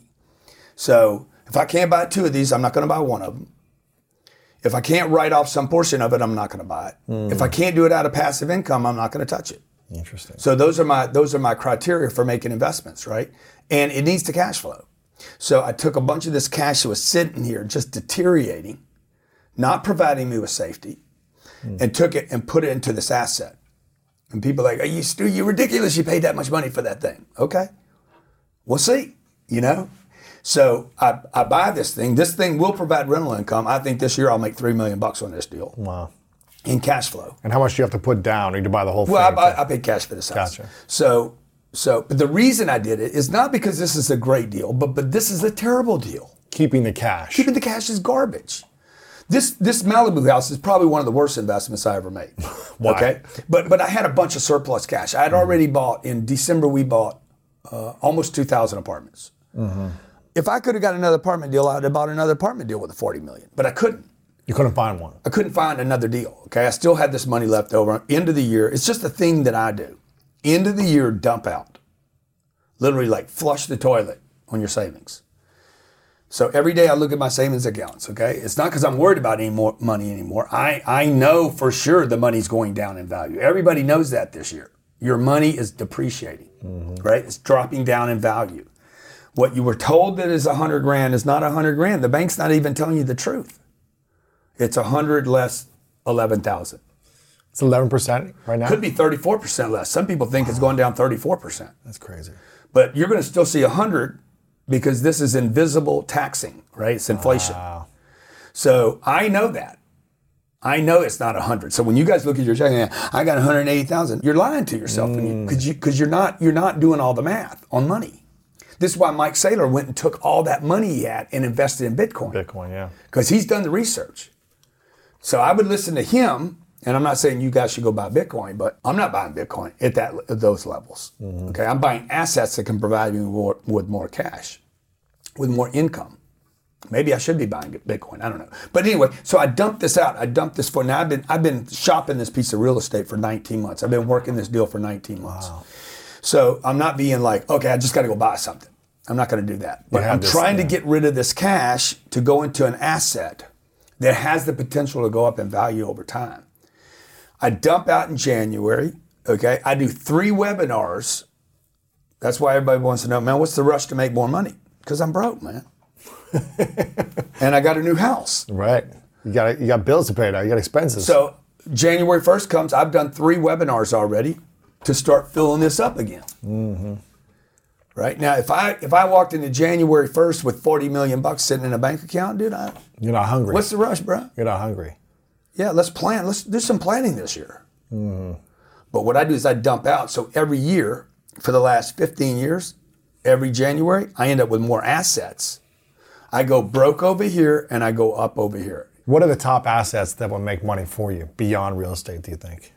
So if I can't buy two of these, I'm not going to buy one of them. If I can't write off some portion of it, I'm not going to buy it. Hmm. If I can't do it out of passive income, I'm not going to touch it. Interesting. So those are my those are my criteria for making investments, right? And it needs to cash flow. So I took a bunch of this cash that was sitting here, just deteriorating, not providing me with safety, and took it and put it into this asset. And people are like, "Are you Stu? you're ridiculous? You paid that much money for that thing?" Okay, we'll see. You know. So I, I buy this thing. This thing will provide rental income. I think this year I'll make three million bucks on this deal Wow. in cash flow. And how much do you have to put down, or you buy the whole Well, thing? I, I, I paid cash for this house. Gotcha. So, so, but the reason I did it is not because this is a great deal, but but this is a terrible deal. Keeping the cash. Keeping the cash is garbage. This this Malibu house is probably one of the worst investments I ever made. *laughs* Why? Okay, but but I had a bunch of surplus cash. I had already bought in December. We bought uh, almost two thousand apartments. If I could have got another apartment deal, I'd have bought another apartment deal with a forty million. But I couldn't. you couldn't find one. I couldn't find another deal. Okay, I still had this money left over. End of the year, it's just a thing that I do. End of the year, dump out. Literally, like flush the toilet on your savings. So every day I look at my savings accounts. Okay, it's not because I'm worried about any more money anymore. I I know for sure the money's going down in value. Everybody knows that this year. Your money is depreciating, mm-hmm. right? It's dropping down in value. What you were told that is a hundred grand is not a hundred grand. The bank's not even telling you the truth. It's a hundred less eleven thousand. It's 11% right now. Could be thirty-four percent less. Some people think it's going down thirty-four percent. That's crazy. But you're going to still see a hundred because this is invisible taxing, right? It's inflation. So I know that. I know it's not a hundred. So when you guys look at your check, yeah, I got one hundred eighty thousand. You're lying to yourself because you mm. because you, are not you're not doing all the math on money. This is why Mike Saylor went and took all that money he had and invested in Bitcoin Bitcoin, yeah. because he's done the research. So I would listen to him, and I'm not saying you guys should go buy Bitcoin, but I'm not buying Bitcoin at that at those levels. Mm-hmm. Okay, I'm buying assets that can provide me more, with more cash, with more income. Maybe I should be buying Bitcoin. I don't know. But anyway, so I dumped this out. I dumped this for now. I've been I've been shopping this piece of real estate for 19 months. I've been working this deal for 19 months. So I'm not being like, okay, I just got to go buy something. I'm not going to do that. But I'm this, trying to get rid of this cash to go into an asset that has the potential to go up in value over time. I dump out in January. Okay, I do three webinars. That's why everybody wants to know, man, what's the rush to make more money? Because I'm broke, man. *laughs* and I got a new house. Right. You got you got bills to pay now. You got expenses. So January 1st comes. I've done three webinars already to start filling this up again. Mm-hmm. Right now, if I if I walked into January 1st with 40 million bucks sitting in a bank account, dude, I, you're not hungry. what's the rush, bro? you're not hungry. Yeah, let's plan. Let's do some planning this year. Mm-hmm. But what I do is I dump out. So every year for the last 15 years, every January, I end up with more assets. I go broke over here and I go up over here. What are the top assets that will make money for you beyond real estate? Do you think?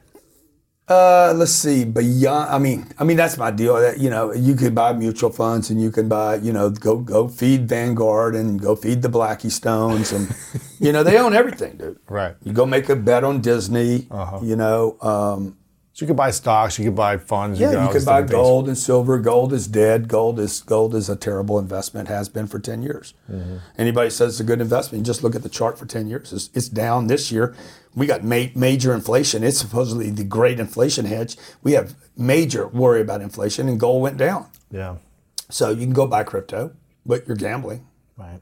Uh, let's see. Beyond, I mean, I mean that's my deal. That you know, you could buy mutual funds, and you can buy, you know, go go feed Vanguard and go feed the Blackie Stones, and *laughs* you know they own everything, dude. Right. You go make a bet on Disney. Uh-huh. You know, um, So you could buy stocks. You could buy funds. yeah, you all could buy different things. gold and silver. Gold is dead. Gold is gold is a terrible investment. Has been for ten years. Mm-hmm. Anybody says it's a good investment, just look at the chart for ten years. It's, it's down this year. We got ma- major inflation. It's supposedly the great inflation hedge. We have major worry about inflation, and gold went down. Yeah. So you can go buy crypto, but you're gambling. Right.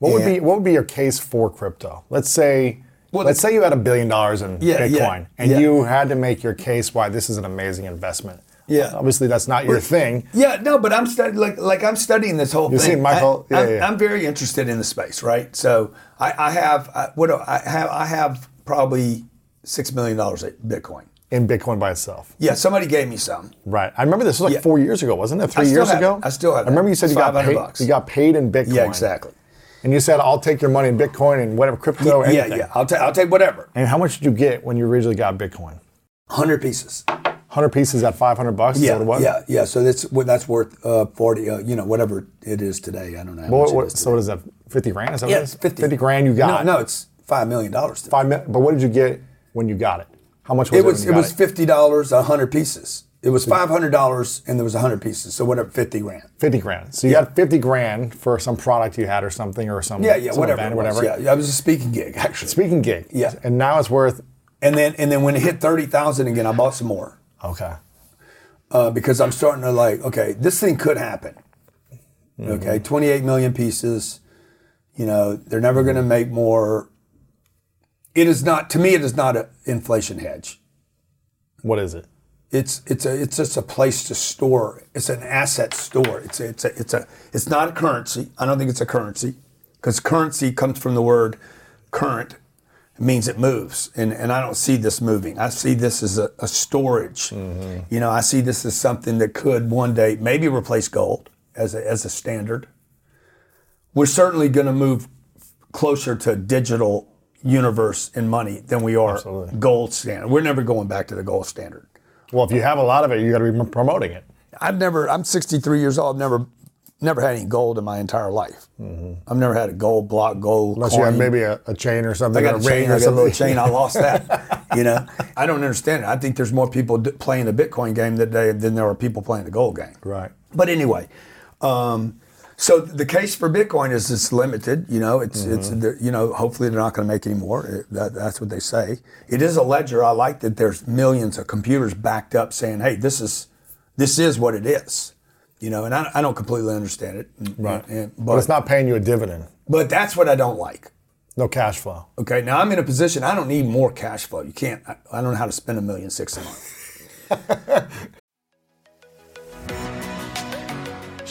What would be what would be your case for crypto? Let's say Well, let's say you had a billion dollars in Yeah, Bitcoin yeah, and yeah. you had to make your case why this is an amazing investment. Yeah. Obviously that's not your thing. Yeah, no, but I'm studying like like I'm studying this whole You've thing. seen Michael- I, yeah, I'm, yeah. Very interested in the space, right? So I, I have I, what do I have? I have probably six million dollars at Bitcoin. In Bitcoin by itself. Yeah, somebody gave me some. Right. I remember this was like Yeah. four years ago, wasn't it? Three years ago? it. I still have I remember you said you got paid bucks. you got paid in Bitcoin. Yeah, exactly. And you said I'll take your money in Bitcoin and whatever crypto, yeah, anything. yeah. I'll take I'll take whatever. And how much did you get when you originally got Bitcoin? Hundred pieces. 100 pieces at 500 bucks? Yeah, it was? yeah, yeah. So that's what that's worth uh, forty. Uh, you know, whatever it is today. I don't know. What, what, it is so what is that? 50 grand? Is that Yeah, what it's is? 50. grand you got. No, no, it's five million dollars. Five mil- but what did you get when you got it? How much was it? It was it was fifty dollars a hundred pieces. It was five hundred dollars and there was hundred pieces. So whatever, fifty grand. 50 grand. So you got 50 grand for some product you had or something or some, Yeah, yeah, some whatever. event whatever. Yeah, yeah, it was a speaking gig actually. Speaking gig. Yeah. And now it's worth, And then and then when it hit thirty thousand again, I bought some more okay. uh, because I'm starting to like, okay, this thing could happen. Mm-hmm. Okay, twenty eight million pieces. You know, they're never going to make more. It is not to me. It is not an inflation hedge. What is it? It's it's a it's just a place to store. It's an asset store. It's a, it's a it's a it's not a currency. I don't think it's a currency because currency comes from the word current. It means it moves, and and I don't see this moving. I see this as a, a storage. Mm-hmm. You know, I see this as something that could one day maybe replace gold as a, as a standard. We're certainly going to move closer to digital universe in money than we are Absolutely. gold standard. We're never going back to the gold standard. Well, if you have a lot of it, you got to be promoting it. I've never. I'm 63 years old. I've never, never had any gold in my entire life. I've never had a gold block, gold. Unless you have maybe a, a chain or something, I got or a chain. ring I or got a little chain. I lost that. *laughs* you know, I don't understand it. I think there's more people d- playing the Bitcoin game today than there are people playing the gold game. Right. But anyway, um, so the case for Bitcoin is it's limited. You know, it's it's mm-hmm. they're- you know hopefully they're not going to make any more. It- that, that's what they say. It is a ledger. I like that there's millions of computers backed up saying, "Hey, this is this is what it is." You know, and I, I don't completely understand it. And- Right. and- But but it's not paying you a dividend. but that's what I don't like. No cash flow. Okay, now I'm in a position I don't need more cash flow. You can't. I, I don't know how to spend a million six a month. *laughs*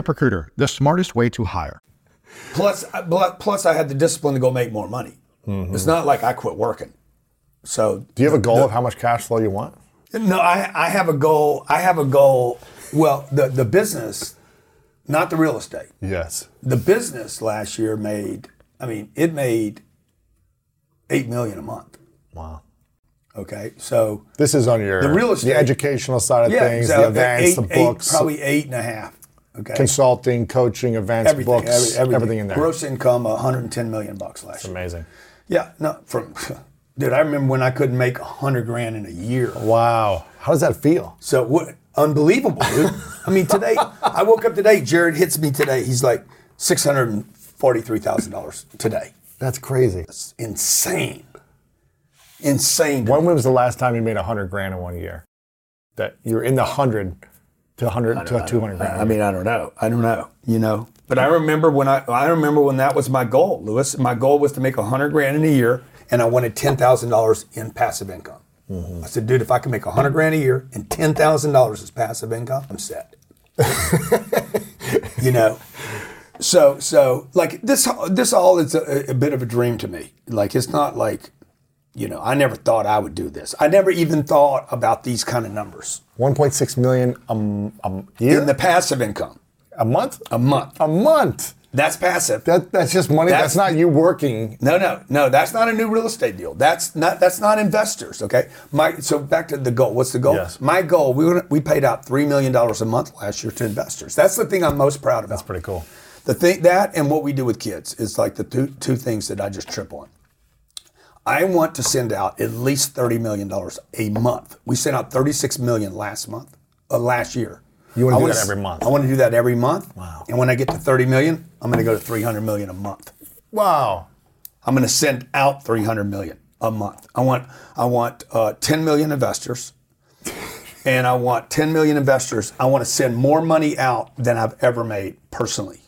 ZipRecruiter, the smartest way to hire. Plus, plus I had the discipline to go make more money. Mm-hmm. It's not like I quit working. So Do you have a goal of how much cash flow you want? No, I, I have a goal. I have a goal. Well, the, the business, not the real estate. Yes. The business last year made, I mean, it made eight million a month. Wow. Okay, so This is on your The real estate- the educational side of yeah, things, exactly. the events, eight, the eight- books, probably eight and a half. Okay, consulting, coaching, events, everything, books, every- everything, everything in there. Gross income, 110 million bucks last year. Amazing. Yeah, no, from *laughs* dude, I remember when I couldn't make 100 grand in a year. Wow. How does that feel? So what? Unbelievable, dude. I mean, today I woke up today. Jared hits me today. He's like six hundred and forty-three thousand dollars today. That's crazy. It's insane, insane. When was the last time you made a 100 grand in one year? That you're in the 100 to 100 to 200 grand. I mean, I don't know. I don't know. You know. But I remember when I I remember when that was my goal, Lewis. My goal was to make hundred grand in a year, and I wanted ten thousand dollars in passive income. Mm-hmm. I said, dude, if I can make hundred grand a year and ten thousand dollars is passive income, I'm set. *laughs* you know. So so like this this all is a, a bit of a dream to me. Like it's not like, you know, I never thought I would do this. I never even thought about these kind of numbers 1.6 million a, a year? in the passive income a month? a month. A month. That's passive. That, that's just money. That's, That's- not you working. No, no, no. That's not a new real estate deal. That's not. That's not investors. Okay. My so back to the goal. What's the goal? Yes. My goal. We were, we paid out three million dollars a month last year to investors. That's the thing I'm most proud about. That's pretty cool. The thing that and what we do with kids is like the two two things that I just trip on. I want to send out at least thirty million dollars a month. We sent out thirty six million last month, uh, last year. You wanna I do wanna that every month. I want to do that every month. Wow. And when I get to thirty million, I'm going to go to three hundred million a month. Wow. I'm going to send out 300 million a month. I want I want uh, 10 million investors, and I want 10 million investors. I want to send more money out than I've ever made personally.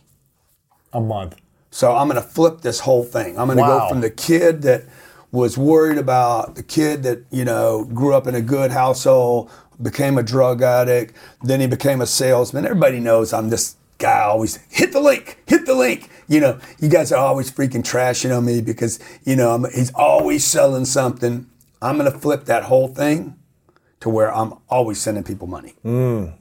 A month. So I'm going to flip this whole thing. I'm going to Wow. go from the kid that was worried about the kid that you know grew up in a good household, became a drug addict, then he became a salesman. Everybody knows I'm this guy. Always hit the link, hit the link. You know, you guys are always freaking trashing on me because you know I'm, he's always selling something. I'm going to flip that whole thing to where I'm always sending people money. Mm.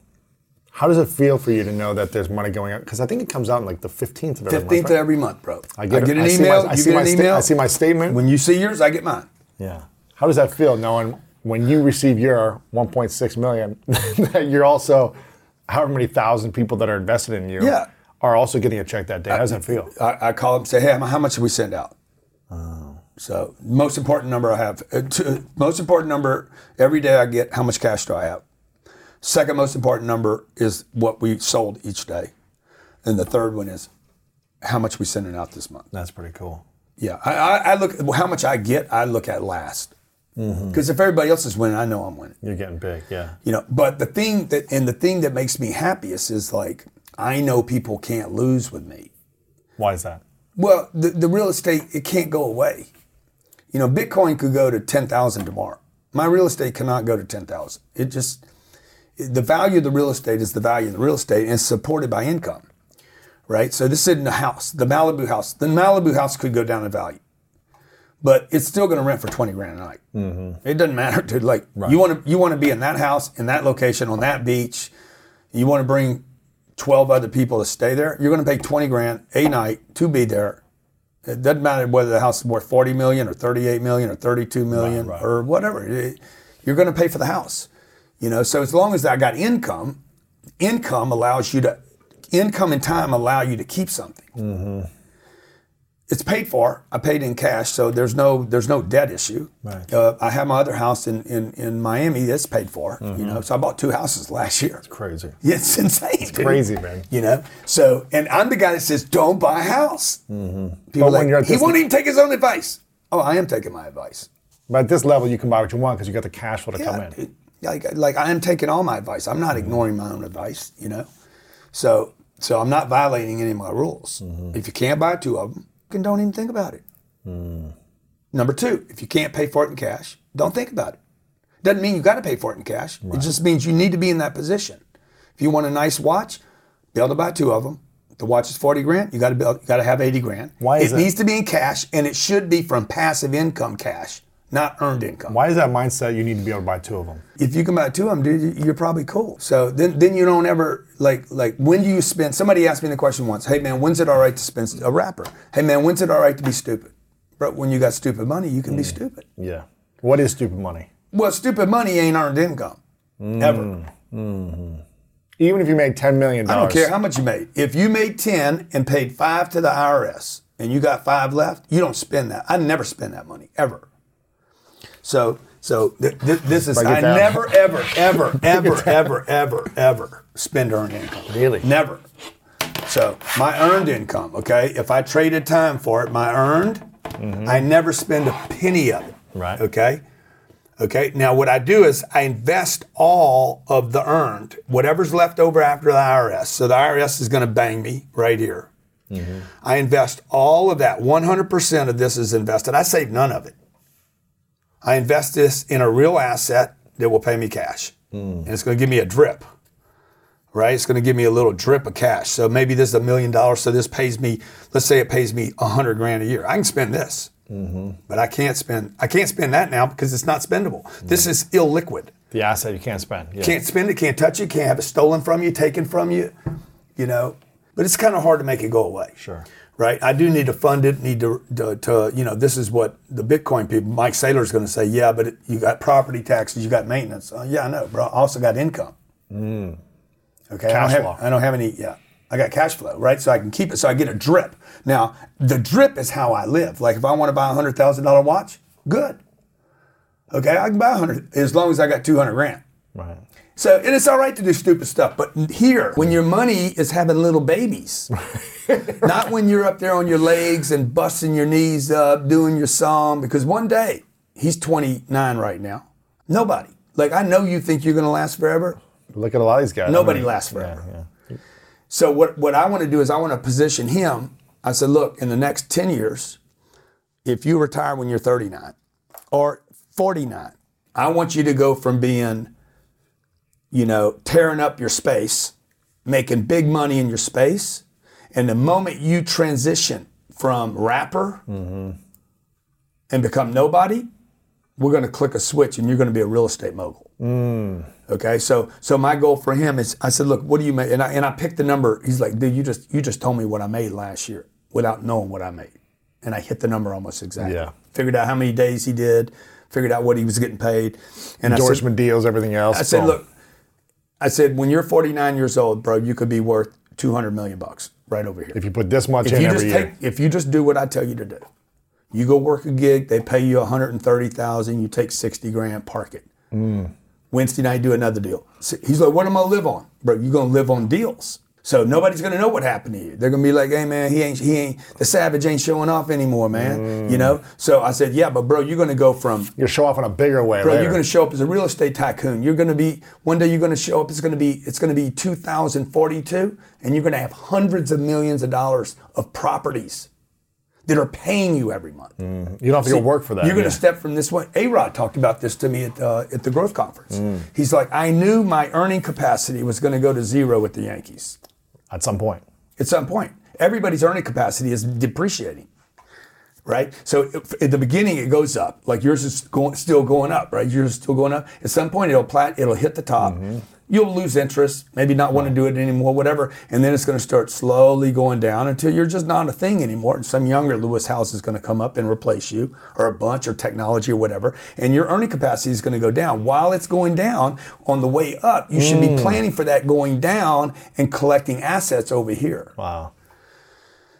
How does it feel for you to know that there's money going out? Because I think it comes out in like the 15th of every month. 15th right? of every month, bro. I get, it. an I see my- email. I you see get my an sta- email. I see my statement. When you see yours, I get mine. Yeah. How does that feel knowing when you receive your 1.6 million *laughs* that you're also however many thousand people that are invested in you Yeah. are also getting a check that day? How does that feel? I, I call them and say, hey, how much did we send out? So most important number I have. uh, two- most important number every day I get. How much cash do I have? Second most important number is what we sold each day, and the third one is how much we sending out this month. That's pretty cool. Yeah, I, I, I look how much I get. I look at last mm-hmm. because if everybody else is winning, I know I'm winning. You're getting big, yeah. You know, but the thing that and the thing that makes me happiest is like I know people can't lose with me. Why is that? Well, the, the real estate it can't go away. You know, Bitcoin could go to ten thousand tomorrow. My real estate cannot go to ten thousand. It just the value of the real estate is the value of the real estate, and it's supported by income, right? So this isn't a house, the Malibu house. The Malibu house could go down in value, but it's still going to rent for twenty grand a night. Mm-hmm. It doesn't matter, dude. Like you want to you want to be in that house in that location on that beach. You want to bring 12 other people to stay there, you're going to pay 20 grand a night to be there. It doesn't matter whether the house is worth 40 million or 38 million or 32 million Right, right. or whatever. You're going to pay for the house. You know, so as long as I got income, income allows you to income and time allow you to keep something. Mm-hmm. It's paid for. I paid in cash, so there's no there's no debt issue. Right. Uh, I have my other house in, in, in Miami that's paid for. Mm-hmm. You know, so I bought two houses last year. It's crazy. Yeah, *laughs* it's insane. It's crazy, man. You know, so and I'm the guy that says don't buy a house. People But when like, he won't even take his own advice. Oh, I am taking my advice. But at this level, you can buy what you want because you got the cash flow to come in. it- like like I am taking all my advice. I'm not ignoring my own advice. You know, so so I'm not violating any of my rules. Mm-hmm. If you can't buy two of them, then don't even think about it. Mm. Number two, if you can't pay for it in cash, don't think about it. Doesn't mean you got to pay for it in cash. It just means you need to be in that position. If you want a nice watch, be able to buy two of them. The watch is forty grand. You got to be, you got to have eighty grand. Why is it that? needs to be in cash, and it should be from passive income cash, not earned income. Why is that mindset you need to be able to buy two of them? If you can buy two of them, dude, you're probably cool. So then, then you don't ever like like when do you spend? Somebody asked me the question once. Hey man, when's it all right to spend a rapper? Hey man, when's it all right to be stupid? But when you got stupid money, you can Mm. be stupid. Yeah. What is stupid money? Well, stupid money ain't earned income ever. Even if you made $10 million. I don't care how much you made. If you made ten and paid five to the IRS, and you got five left, you don't spend that. I never spend that money ever. So, so th- th- this is I down. never, ever, ever, *laughs* ever, ever, ever, ever spend earned income. Really? Never. So my earned income, okay, if I traded time for it, my earned, I never spend a penny of it. Right. Okay. Okay. Now what I do is I invest all of the earned, whatever's left over after the IRS. So the IRS is going to bang me right here. I invest all of that. 100% of this is invested. I save none of it. I invest this in a real asset that will pay me cash. Hmm. And it's going to give me a drip, right? It's going to give me a little drip of cash. So maybe this is a million dollars. So this pays me, let's say it pays me a hundred grand a year. I can spend this, mm-hmm. but I can't spend, I can't spend that now because it's not spendable. This hmm. is illiquid. The asset you can't spend. Yeah. Can't spend it, can't touch it, can't have it stolen from you, taken from you, you know. But it's kind of hard to make it go away. Sure. Right. I do need to fund it. Need to, to, to you know, this is what the Bitcoin people. Mike Saylor is going to say. Yeah, but it, you got property taxes, you got maintenance. Uh, yeah, I know, bro. I also got income. Okay. I don't have. I don't have any. Yeah. I got cash flow, right? So I can keep it. So I get a drip. Now the drip is how I live. Like if I want to buy a hundred thousand dollar watch, good. Okay, I can buy a hundred as long as I got two hundred grand. Right. So and it's all right to do stupid stuff, but here, when your money is having little babies, *laughs* not when you're up there on your legs and busting your knees up, doing your song, because one day he's 29 right now. Nobody. Like I know you think you're going to last forever. Look at a lot of these guys. Nobody I mean, lasts yeah, forever. yeah. So what what I want to do is I want to position him. I said, look, in the next 10 years, if you retire when you're 39 or 49, I want you to go from being, you know, tearing up your space, making big money in your space, and the moment you transition from rapper mm-hmm. and become nobody, we're going to click a switch and you're going to be a real estate mogul. Mm. Okay, so so my goal for him is I said, look, what do you make? And I and I picked the number. He's like, dude, you just you just told me what I made last year without knowing what I made, and I hit the number almost exactly. Yeah. Figured out how many days he did, figured out what he was getting paid, and Endorsement deals, everything else. I said, I said, boom. look, I said, when you're 49 years old, bro, you could be worth 200 million bucks right over here. if you put this much If in you every just year, take, if you just do what I tell you to do, you go work a gig, they pay you 130,000, you take 60 grand, park it. Mm. Wednesday night, do another deal. He's like, what am I live on, bro? you're gonna live on deals. So nobody's gonna know what happened to you. They're gonna be like, hey man, he ain't, he ain't, the savage ain't showing off anymore, man. Mm. You know. So I said, yeah, but bro, you're gonna go from you'll show off in a bigger way Bro, later. you're going to show up as a real estate tycoon. You're to be one day. You're going to show up. It's going to be it's to be 2042, and you're going to have hundreds of millions of dollars of properties that are paying you every month. you don't have to go work for that. You're going yeah. to step from this one. A Rod talked about this to me at uh, at the growth conference. Mm. He's like, I knew my earning capacity was going to go to zero with the Yankees at some point. at some point. Everybody's earning capacity is depreciating, right? So at the beginning it goes up, like yours is going, still going up, right? Yours is still going up. At some point it'll plat, it'll hit the top, mm-hmm. You'll lose interest, maybe not want to do it anymore, whatever, and then it's going to start slowly going down until you're just not a thing anymore. And some younger Lewis Howes is going to come up and replace you, or a bunch, or technology, or whatever, and your earning capacity is going to go down. While it's going down, on the way up, you should be mm. planning for that going down and collecting assets over here. Wow.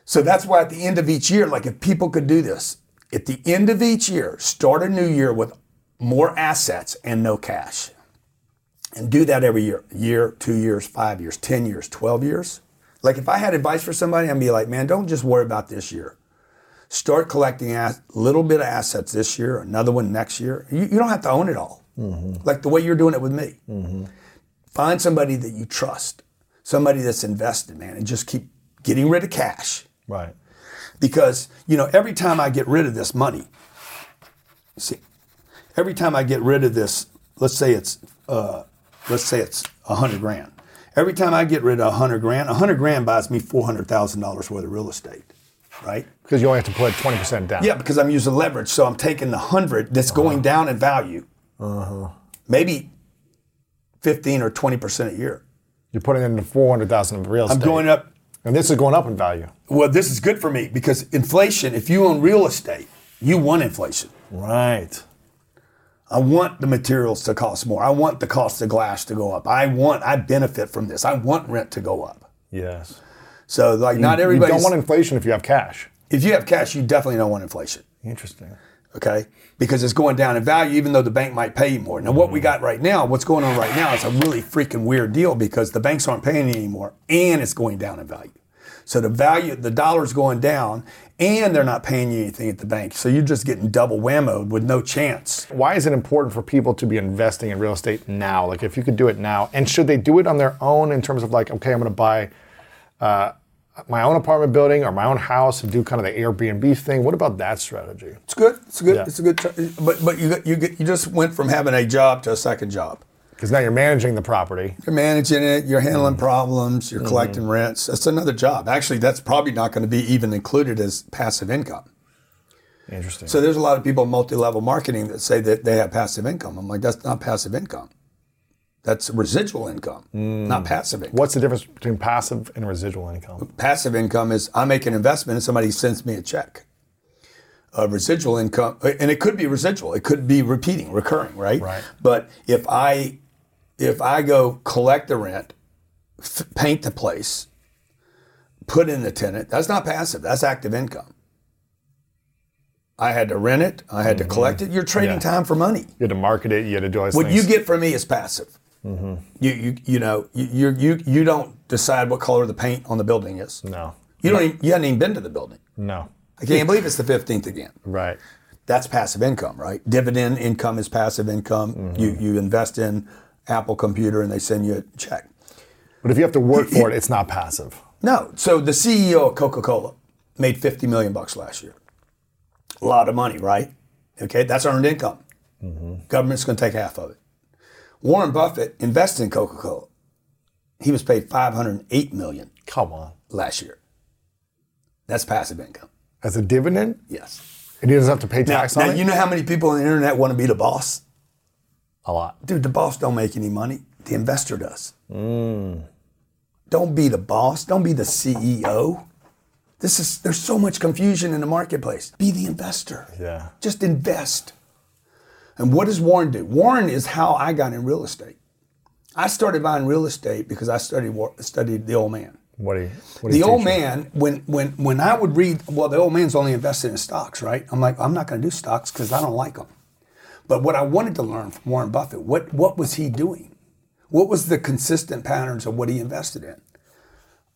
So that's why at the end of each year, like if people could do this, at the end of each year, start a new year with more assets and no cash. And do that every year year, two years, five years, 10 years, 12 years. Like if I had advice for somebody, I'd be like, man, don't just worry about this year. Start collecting a little bit of assets this year, another one next year. You, you don't have to own it all, like the way you're doing it with me. Find somebody that you trust, somebody that's invested, man, and just keep getting rid of cash Right. because you know every time I get rid of this money, see, every time I get rid of this, let's say it's uh, let's say it's a hundred grand. Every time I get rid of a hundred grand, a hundred grand buys me four hundred thousand dollars worth of real estate, right? Because you only have to put 20% down. Yeah, because I'm using leverage, so I'm taking the hundred that's going down in value, Uh-huh. maybe fifteen or twenty percent a year. You're putting in the 400,000 of real estate. I'm going up And this is going up in value. Well, this is good for me because inflation, if you own real estate, you want inflation. Right. I want the materials to cost more. I want the cost of glass to go up. I want, I benefit from this. I want rent to go up. Yes. So, like, not You everybody. don't want inflation if you have cash. if you have cash, you definitely don't want inflation. Interesting. okay? Because it's going down in value, even though the bank might pay you more. Now, what we mm. got right now, what's going on right now, is a really freaking weird deal because the banks aren't paying anymore, and it's going down in value. So the value, the dollar's going down, and they're not paying you anything at the bank. So you're just getting double whammoed with no chance. Why is it important for people to be investing in real estate now? Like, if you could do it now, and should they do it on their own in terms of like, okay, I'm going to buy uh, my own apartment building or my own house and do kind of the Airbnb thing? What about that strategy? It's good. It's good. Yeah. It's a good. But but you you get, you just went from having a job to a second job. Because now you're managing the property. You're managing it. You're handling problems. You're collecting rents. That's another job. Actually, that's probably not going to be even included as passive income. Interesting. So there's a lot of people in multi-level marketing that say that they have passive income. I'm like, that's not passive income. That's residual income, not passive income. What's the difference between passive and residual income? Passive income is I make an investment and somebody sends me a check. Uh, residual income, and it could be residual. It could be repeating, recurring, right? Right. But if I if I go collect the rent, f- paint the place, put in the tenant, that's not passive. That's active income. I had to rent it. I had to mm-hmm. collect it. You're trading Yeah. time for money. You had to market it. You had to do all What things. you get from me is passive. Mm-hmm. You, you you know you, you you don't decide what color the paint on the building is. no. You don't even, you haven't even been to the building. No. I can't believe it's the fifteenth again. Right. That's passive income, right? Dividend income is passive income. Mm-hmm. You you invest in Apple Computer and they send you a check. But if you have to work for it, it's not passive. No. So the CEO of Coca Cola made fifty million bucks last year. A lot of money, right? Okay, that's earned income. Mm-hmm. Government's going to take half of it. Warren Buffett invested in Coca Cola. He was paid five hundred eight million Come on. last year. That's passive income. As a dividend, Yes. and he doesn't have to pay tax now on it? Now, you know how many people on the internet want to be the boss? A lot. Dude, the boss don't make any money. The investor does. Mm. Don't be the boss. Don't be the CEO. This is there's so much confusion in the marketplace. Be the investor. Yeah. Just invest. And what does Warren do? Warren is how I got in real estate. I started buying real estate because I studied studied the old man. What do you? What do The old teach you? man, when when when I would read, well, the old man's only invested in stocks, right? I'm like, I'm not going to do stocks because I don't like them. But what I wanted to learn from Warren Buffett, what what was he doing? What was the consistent patterns of what he invested in?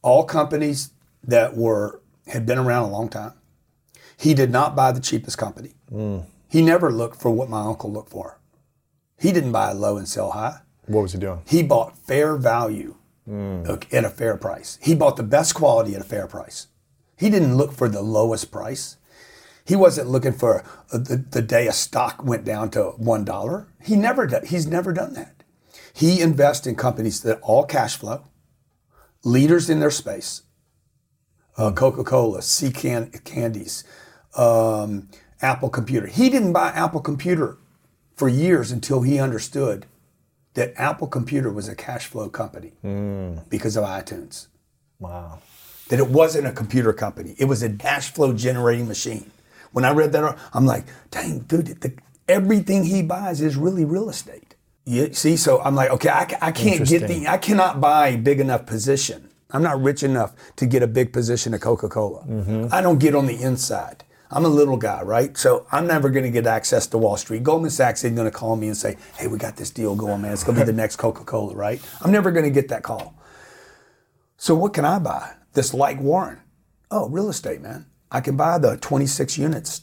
All companies that were had been around a long time. He did not buy the cheapest company. He never looked for what my uncle looked for. He didn't buy low and sell high. What was he doing? He bought fair value okay, at a fair price. He bought the best quality at a fair price. He didn't look for the lowest price. He wasn't looking for uh, the, the day a stock went down to one dollar. He never did. He's never done that. He invests in companies that all cash flow, leaders in their space. Uh, Coca-Cola, Sea can- Candies, um, Apple Computer. He didn't buy Apple Computer for years until he understood that Apple Computer was a cash flow company because of iTunes. Wow. That it wasn't a computer company. It was a cash flow generating machine. When I read that, I'm like, dang, dude, the, everything he buys is really real estate. You see, so I'm like, okay, I, I can't get the, I cannot buy a big enough position. I'm not rich enough to get a big position at Coca Cola. Mm-hmm. I don't get on the inside. I'm a little guy, right? So I'm never going to get access to Wall Street. Goldman Sachs isn't going to call me and say, hey, we got this deal going, man. It's going to be the *laughs* next Coca Cola, right? I'm never going to get that call. So what can I buy? This like Warren. Oh, real estate, man. I can buy the 26 units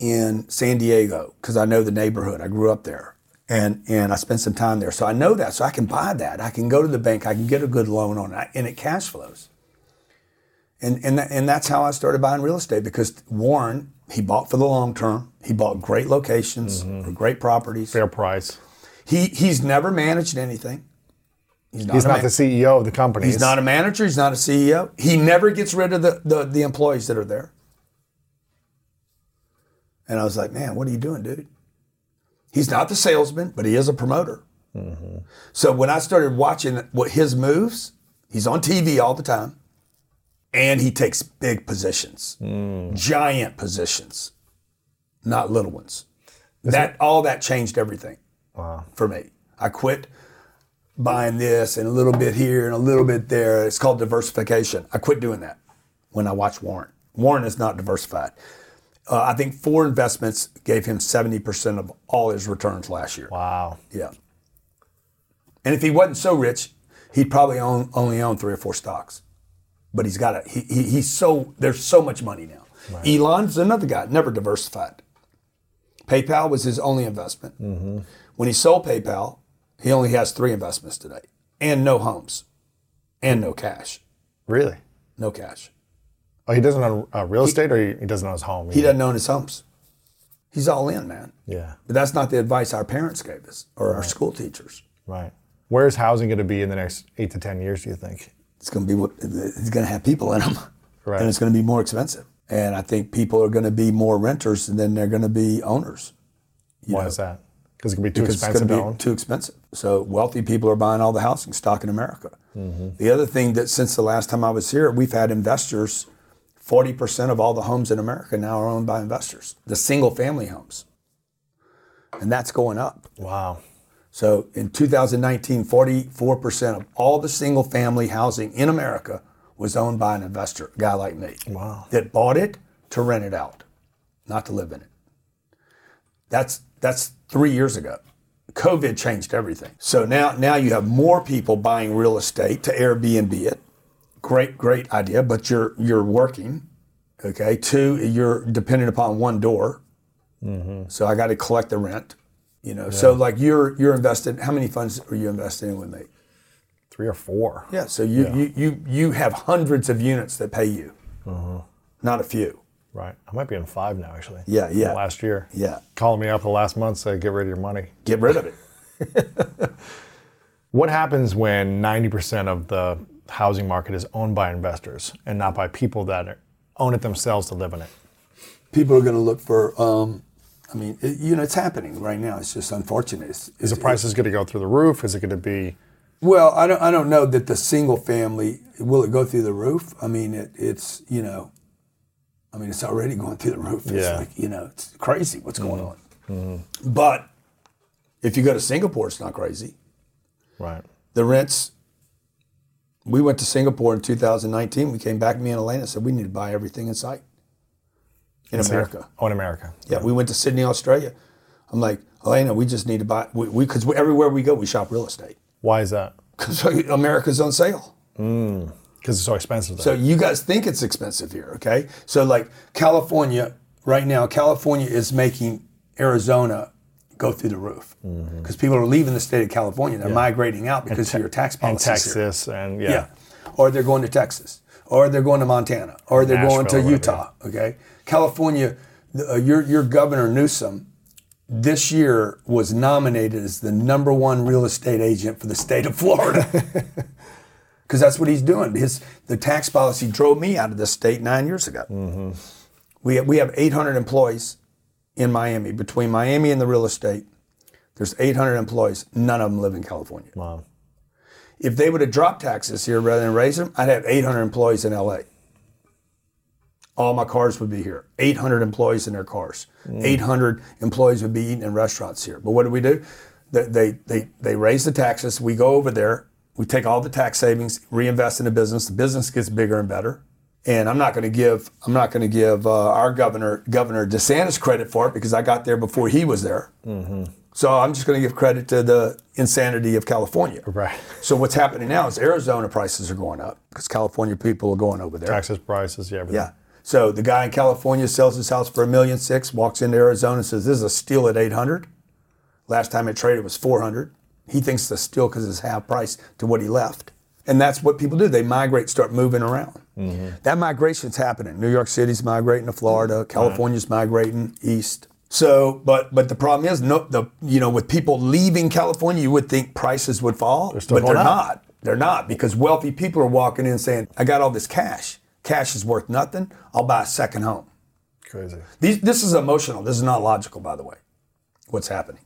in San Diego because I know the neighborhood. I grew up there. And, and I spent some time there. So I know that. So I can buy that. I can go to the bank. I can get a good loan on it. And it cash flows. And, and, that, and that's how I started buying real estate because Warren, he bought for the long term. He bought great locations, mm-hmm. great properties. Fair price. He, he's never managed anything. He's not, He's not man- the CEO of the company. He's not a manager. He's not a CEO. He never gets rid of the, the, the employees that are there. And I was like, man, what are you doing, dude? He's not the salesman, but he is a promoter. Mm-hmm. So when I started watching what his moves, he's on TV all the time, and he takes big positions, mm. giant positions, not little ones. That all that changed everything for me. I quit buying this and a little bit here and a little bit there. It's called diversification. I quit doing that when I watched Warren. Warren is not diversified. Uh, I think four investments gave him 70% of all his returns last year. Wow. Yeah. And if he wasn't so rich, he'd probably own, only own three or four stocks. But he's got a, he, he, he's so, there's so much money now. Elon's another guy, never diversified. PayPal was his only investment. When he sold PayPal, he only has three investments today and no homes and no cash. Really? No cash. Oh, he doesn't own uh, real estate, or he, he doesn't own his home. He either? doesn't own his homes. He's all in, man. Yeah. But that's not the advice our parents gave us or our school teachers. Right. Where's housing going to be in the next eight to ten years? Do you think? it's going to be what it's going to have people in them, Right. and it's going to be more expensive. And I think people are going to be more renters than they're going to be owners. Why is that? Because it can be too because it's expensive going to own. be too expensive. So wealthy people are buying all the housing stock in America. Mm-hmm. The other thing that since the last time I was here, we've had investors. Forty percent of all the homes in America now are owned by investors. The single family homes, and that's going up. wow. So in 2019, 44% of all the single family housing in America was owned by an investor, a guy like me. Wow. That bought it to rent it out, not to live in it. That's that's three years ago. COVID changed everything. So now now you have more people buying real estate to Airbnb it. Great, great idea, but you're you're working. Okay. Two, you're dependent upon one door. Mm-hmm. So I got to collect the rent. You know, so like you're you're invested. How many funds are you investing in with me? Three or four. Yeah. So you you you you have hundreds of units that pay you, uh-huh. not a few. Right. I might be in five now, actually. Yeah, yeah. Last year. Yeah. Calling me up the last month, say get rid of your money. Get rid of it. *laughs* What happens when 90% of the housing market is owned by investors and not by people that own it themselves to live in it? People are going to look for. Um, I mean, it, you know, it's happening right now. It's just unfortunate. It's, Is the prices going to go through the roof? Is it going to be? Well, I don't. I don't know that the single family will it go through the roof. I mean, it, it's you know, I mean, it's already going through the roof. It's Yeah. like, you know, it's crazy what's going mm-hmm. on. But if you go to Singapore, it's not crazy. Right. The rents. We went to Singapore in 2019. We came back. Me and Elena said we need to buy everything in sight in America. Oh, in America. Yeah, we went to Sydney, Australia. I'm like, Elena, we just need to buy. We because we, everywhere we go, we shop real estate Why is that? *laughs* because America's on sale. Mm. Because it's so expensive. There. So you guys think it's expensive here, okay? So like California right now, California is making Arizona go through the roof because people are leaving the state of California. They're migrating out because of your tax and policies here. Texas and yeah. Yeah. Or they're going to Texas. Or they're going to Montana. Or they're going to Nashville, Utah. Okay. California, the, uh, your, your governor Newsom this year was nominated as the number one real estate agent for the state of Florida. *laughs* Because that's what he's doing. His the tax policy drove me out of the state nine years ago. Mm-hmm. We have, we have 800 employees in Miami between Miami and the real estate. There's 800 employees. None of them live in California. Wow. If they would have dropped taxes here rather than raise them, I'd have 800 employees in LA. All my cars would be here. 800 employees in their cars. Mm. 800 employees would be eating in restaurants here. But what do we do? They, they, they, they raise the taxes. We go over there. We take all the tax savings, reinvest in the business. The business gets bigger and better. And I'm not going to give I'm not going to give uh, our governor Governor DeSantis credit for it because I got there before he was there. So I'm just going to give credit to the insanity of California. Right. So what's happening now is Arizona prices are going up because California people are going over there. Taxes, prices, yeah, everything. Yeah. So the guy in California sells his house for a million six, walks into Arizona and says, "This is a steal at 800." Last time it traded was 400. He thinks it's a steal because it's half price to what he left. And that's what people do. They migrate, start moving around. Mm-hmm. That migration's happening. New York City's migrating to Florida. California's migrating east. So, but but the problem is, no, the you know, with people leaving California, you would think prices would fall, still but they're up. not. They're not because wealthy people are walking in saying, "I got all this cash. Cash is worth nothing. I'll buy a second home." Crazy. These, this is emotional. This is not logical, by the way. What's happening?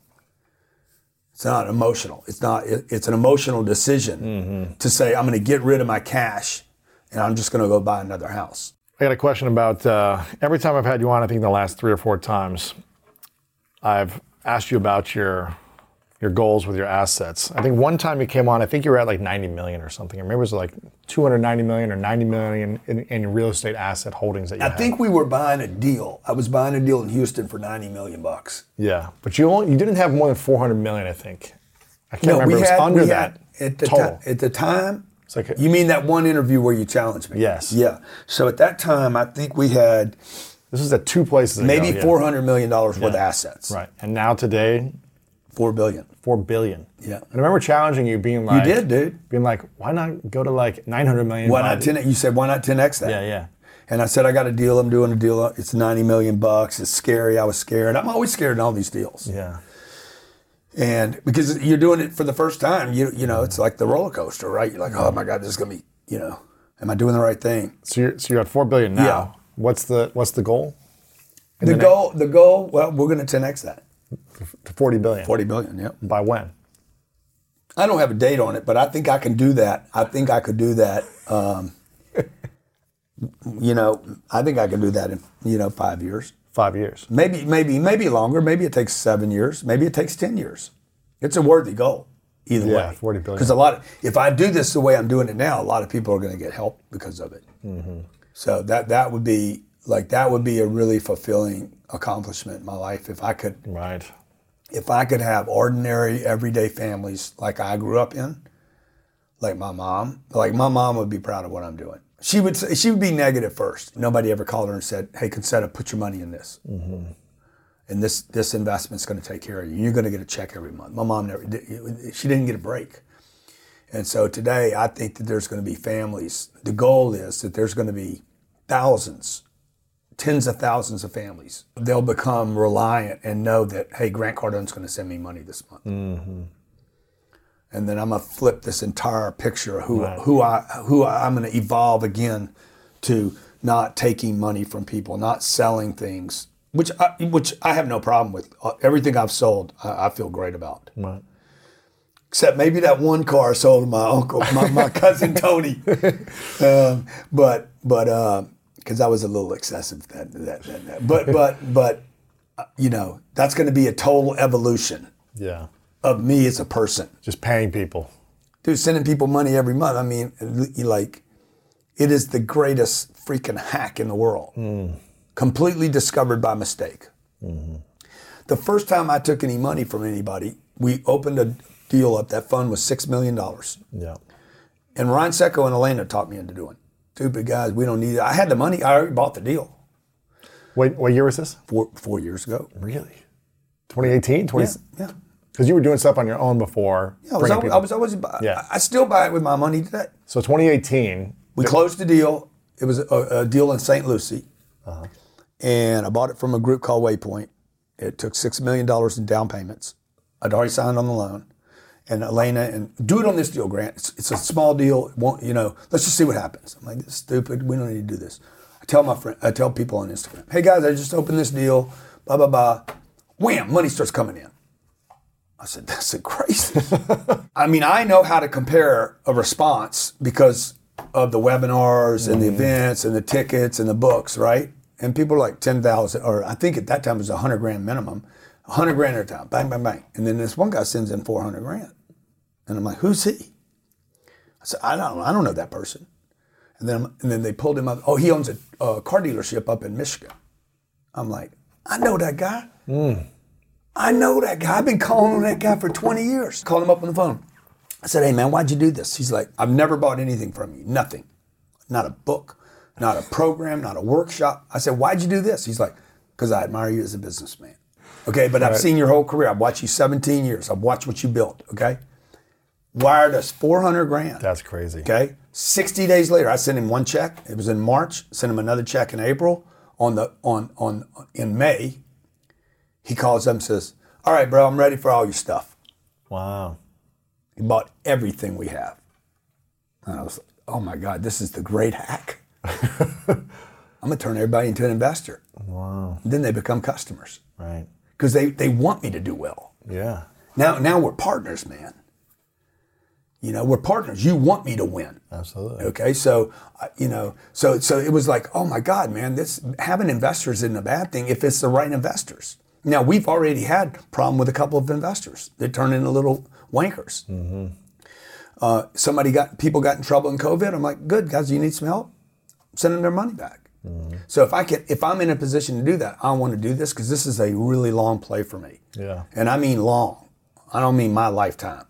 It's not emotional. It's not. It, it's an emotional decision to say, "I'm going to get rid of my cash, and I'm just going to go buy another house." I got a question about uh, every time I've had you on, I think the last three or four times, I've asked you about your your goals with your assets. I think one time you came on, I think you were at like 90 million or something, I remember it was like 290 million or 90 million in, in real estate asset holdings that you I had. think we were buying a deal. I was buying a deal in Houston for 90 million bucks. Yeah, but you only, you didn't have more than 400 million, I think. I can't remember. we it was had under we that had at the total. ti- at the time. It's like a- you mean that one interview where you challenged me? Yes. Yeah. So at that time, I think we had this is at two places. ago, maybe yeah. 400 million dollars worth of Yeah. assets. Right, and now today, Four billion. four billion. Yeah. And I remember challenging you, being like, "You did, dude. being like, why not go to like 900 million? Why not 10? You said why not 10x that? Yeah, yeah. And I said I got a deal. I'm doing a deal. It's 90 million bucks. It's scary. I was scared. I'm always scared in all these deals. Yeah. And because you're doing it for the first time, you you know it's like the roller coaster, right? You're like, oh my god, this is gonna be, you know, am I doing the right thing? So you're so you're at four billion now. Yeah. What's the what's the goal? The goal, the goal. Well, we're gonna 10x that. To forty billion. 40 billion. Yeah. By when? I don't have a date on it, but I think I can do that. I think I could do that. Um, you know, I think I can do that in you know five years. Five years. Maybe, maybe, maybe longer. Maybe it takes seven years. Maybe it takes ten years. It's a worthy goal, either Yeah, way. 40 billion. Because a lot, of, if I do this the way I'm doing it now, a lot of people are going to get help because of it. Mm-hmm. So that that would be like that would be a really fulfilling accomplishment in my life if I could Right. If I could have ordinary, everyday families like I grew up in, like my mom, like my mom would be proud of what I'm doing. She would say, she would be negative first. Nobody ever called her and said, "Hey, Concetta, put your money in this, mm-hmm. and this this investment's going to take care of you. You're going to get a check every month." My mom never, she didn't get a break. And so today, I think that there's going to be families. The goal is that there's going to be thousands tens of thousands of families. They'll become reliant and know that, hey, Grant Cardone's going to send me money this month. And then I'm going to flip this entire picture of who, who, I, who I, I'm going to evolve again to not taking money from people, not selling things, which I, which I have no problem with. Uh, Everything I've sold, I, I feel great about. Right. Except maybe that one car I sold to my uncle, my, my cousin *laughs* Tony. um, but but because I was a little excessive that that, that, that. But but but uh, you know that's going to be a total evolution Yeah. of me as a person. Just paying people. Dude, sending people money every month. I mean, like, it is the greatest freaking hack in the world. Completely discovered by mistake. The first time I took any money from anybody, we opened a deal up. That fund was $6 million. Yeah. And Ryan Secco and Elena talked me into doing it. Stupid guys, we don't need it. I had the money. I already bought the deal Wait, what year was this? four, four years ago. Really? 2018? 20, Yeah. Because you were doing stuff on your own before. Yeah, I was, always, I was always, Yeah. I still buy it with my money today. so 2018. We closed the deal. It was a, a deal in St. Lucie. Uh-huh. And I bought it from a group called Waypoint. It took $6 million in down payments. I'd already signed on the loan. And Elena, and do it on this deal, Grant. It's, it's a small deal. It won't, you know, let's just see what happens. I'm like, this is stupid. We don't need to do this. I tell my friend, I tell people on Instagram, hey guys, I just opened this deal, blah, blah, blah. Wham, money starts coming in. I said, that's a crazy. *laughs* I mean, I know how to compare a response because of the webinars and the mm-hmm. events and the tickets and the books, right? And people are like 10,000, or I think at that time it was 100 grand minimum, 100 grand at a time, bang, bang, bang. And then this one guy sends in 400 grand. And I'm like, who's he? I said, I don't, I don't know that person. And then, and then they pulled him up. Oh, he owns a, a car dealership up in Michigan. I'm like, I know that guy. Hmm. I know that guy. I've been calling on that guy for 20 years. Called him up on the phone. I said, hey man, why'd you do this? He's like, I've never bought anything from you. Nothing. Not a book, not a program, not a workshop. I said, why'd you do this? He's like, because I admire you as a businessman. Okay, but I've seen your whole career. I've watched you 17 years. I've watched what you built. Okay. Wired us 400 grand. That's crazy. Okay. 60 days later, I sent him one check. It was in March. Sent him another check in April. On the on on in May, he calls up and says, "All right, bro, I'm ready for all your stuff." Wow. He bought everything we have. And I was like, "Oh my God, this is the great hack." *laughs* I'm gonna turn everybody into an investor. Wow. Then they become customers Right. Because they they want me to do well. Yeah. Now now we're partners, man. You know, we're partners. You want me to win. Absolutely. Okay, so you know, so so it was like, oh my God, man, this having investors isn't a bad thing if it's the right investors. Now we've already had problem with a couple of investors that turned into little wankers. Uh, somebody got people got in trouble in COVID. I'm like, good guys, you need some help. Send them their money back. So if I can, if I'm in a position to do that, I want to do this because this is a really long play for me. Yeah. And I mean long. I don't mean my lifetime.